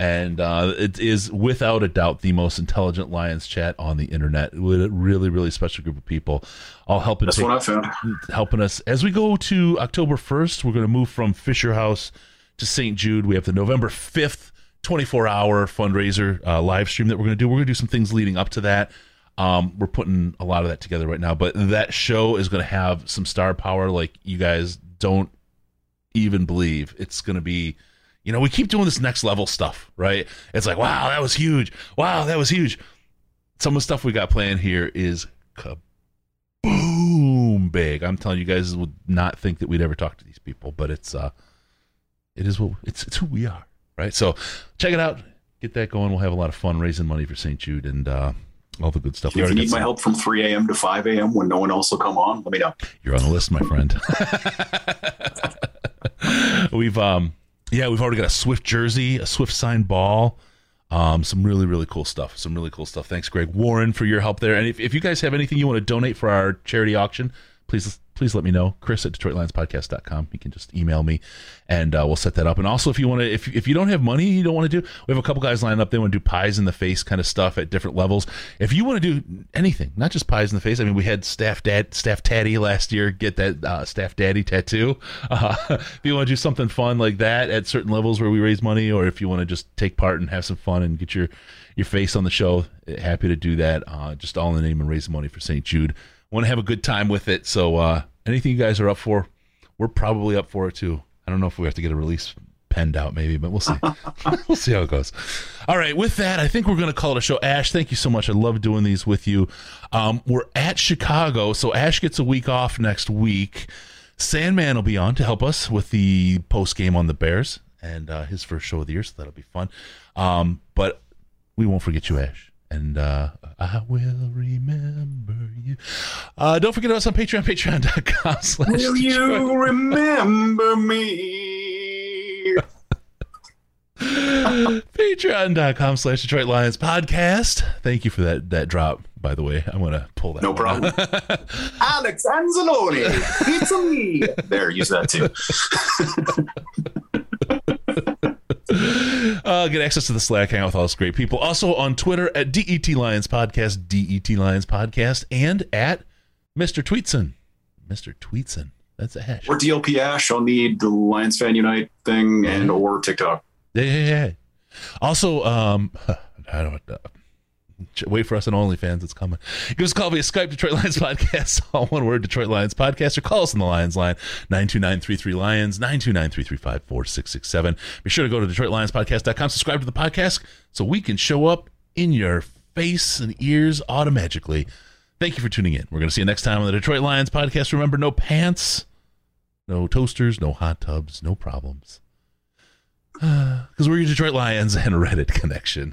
B: and uh, it is without a doubt the most intelligent Lions chat on the internet. With a really really special group of people, all helping.
C: That's
B: take-
C: what I found.
B: Helping us as we go to October first. We're going to move from Fisher House to St. Jude. We have the November fifth. 24 hour fundraiser uh, live stream that we're going to do. We're going to do some things leading up to that. Um, we're putting a lot of that together right now, but that show is going to have some star power like you guys don't even believe. It's going to be, you know, we keep doing this next level stuff, right? It's like, wow, that was huge. Wow, that was huge. Some of the stuff we got planned here is boom big. I'm telling you guys would not think that we'd ever talk to these people, but it's uh, it is what it's it's who we are, right? So check it out, get that going. We'll have a lot of fun raising money for St. Jude and uh, all the good stuff.
C: If you need my
B: some-
C: help from 3 a.m. to 5 a.m. when no one else will come on, let me know.
B: You're on the list, my friend. we've um yeah, we've already got a Swift jersey, a Swift signed ball. Um, some really, really cool stuff. Some really cool stuff. Thanks, Greg Warren, for your help there. And if, if you guys have anything you want to donate for our charity auction, please please let me know. Chris at DetroitLionsPodcast.com. You can just email me and uh, we'll set that up. And also, if you want to, if, if you don't have money, you don't want to do, we have a couple guys lined up. They want to do pies in the face kind of stuff at different levels. If you want to do anything, not just pies in the face. I mean, we had staff dad, staff daddy last year get that uh, staff daddy tattoo. Uh, if you want to do something fun like that at certain levels where we raise money, or if you want to just take part and have some fun and get your your face on the show, happy to do that. Uh, just all in the name of raising money for St. Jude. Want to have a good time with it. So uh, anything you guys are up for, we're probably up for it too. I don't know if we have to get a release penned out maybe, but we'll see. we'll see how it goes. All right, with that, I think we're going to call it a show. Ash, thank you so much. I love doing these with you. Um, we're at Chicago, so Ash gets a week off next week. Sandman will be on to help us with the post game on the Bears and uh, his first show of the year, so that'll be fun. Um, but we won't forget you, Ash. And uh, I will remember you. Uh, don't forget us on Patreon, patreon.com slash
C: Will you remember me?
B: Patreon.com slash Detroit Lions podcast. Thank you for that that drop, by the way. I'm going to pull that.
C: No problem. Alex Anzalone, it's me. There, use that too.
B: Uh, get access to the Slack, hang out with all those great people. Also on Twitter at DET Lions Podcast, DET Lions Podcast, and at Mr. Tweetson. Mr. Tweetson. That's a hash.
C: Or DLP Ash on the, the Lions Fan Unite thing and or TikTok.
B: Yeah, yeah, yeah. Also, um, I don't uh, wait for us on OnlyFans. It's coming. Give us a call via Skype, Detroit Lions Podcast, all one word, Detroit Lions Podcast, or call us on the Lions line, 929 Lions, 929 Be sure to go to DetroitLionsPodcast.com, subscribe to the podcast so we can show up in your face and ears automatically. Thank you for tuning in. We're going to see you next time on the Detroit Lions Podcast. Remember, no pants, no toasters, no hot tubs, no problems. Because we're your Detroit Lions and Reddit connection.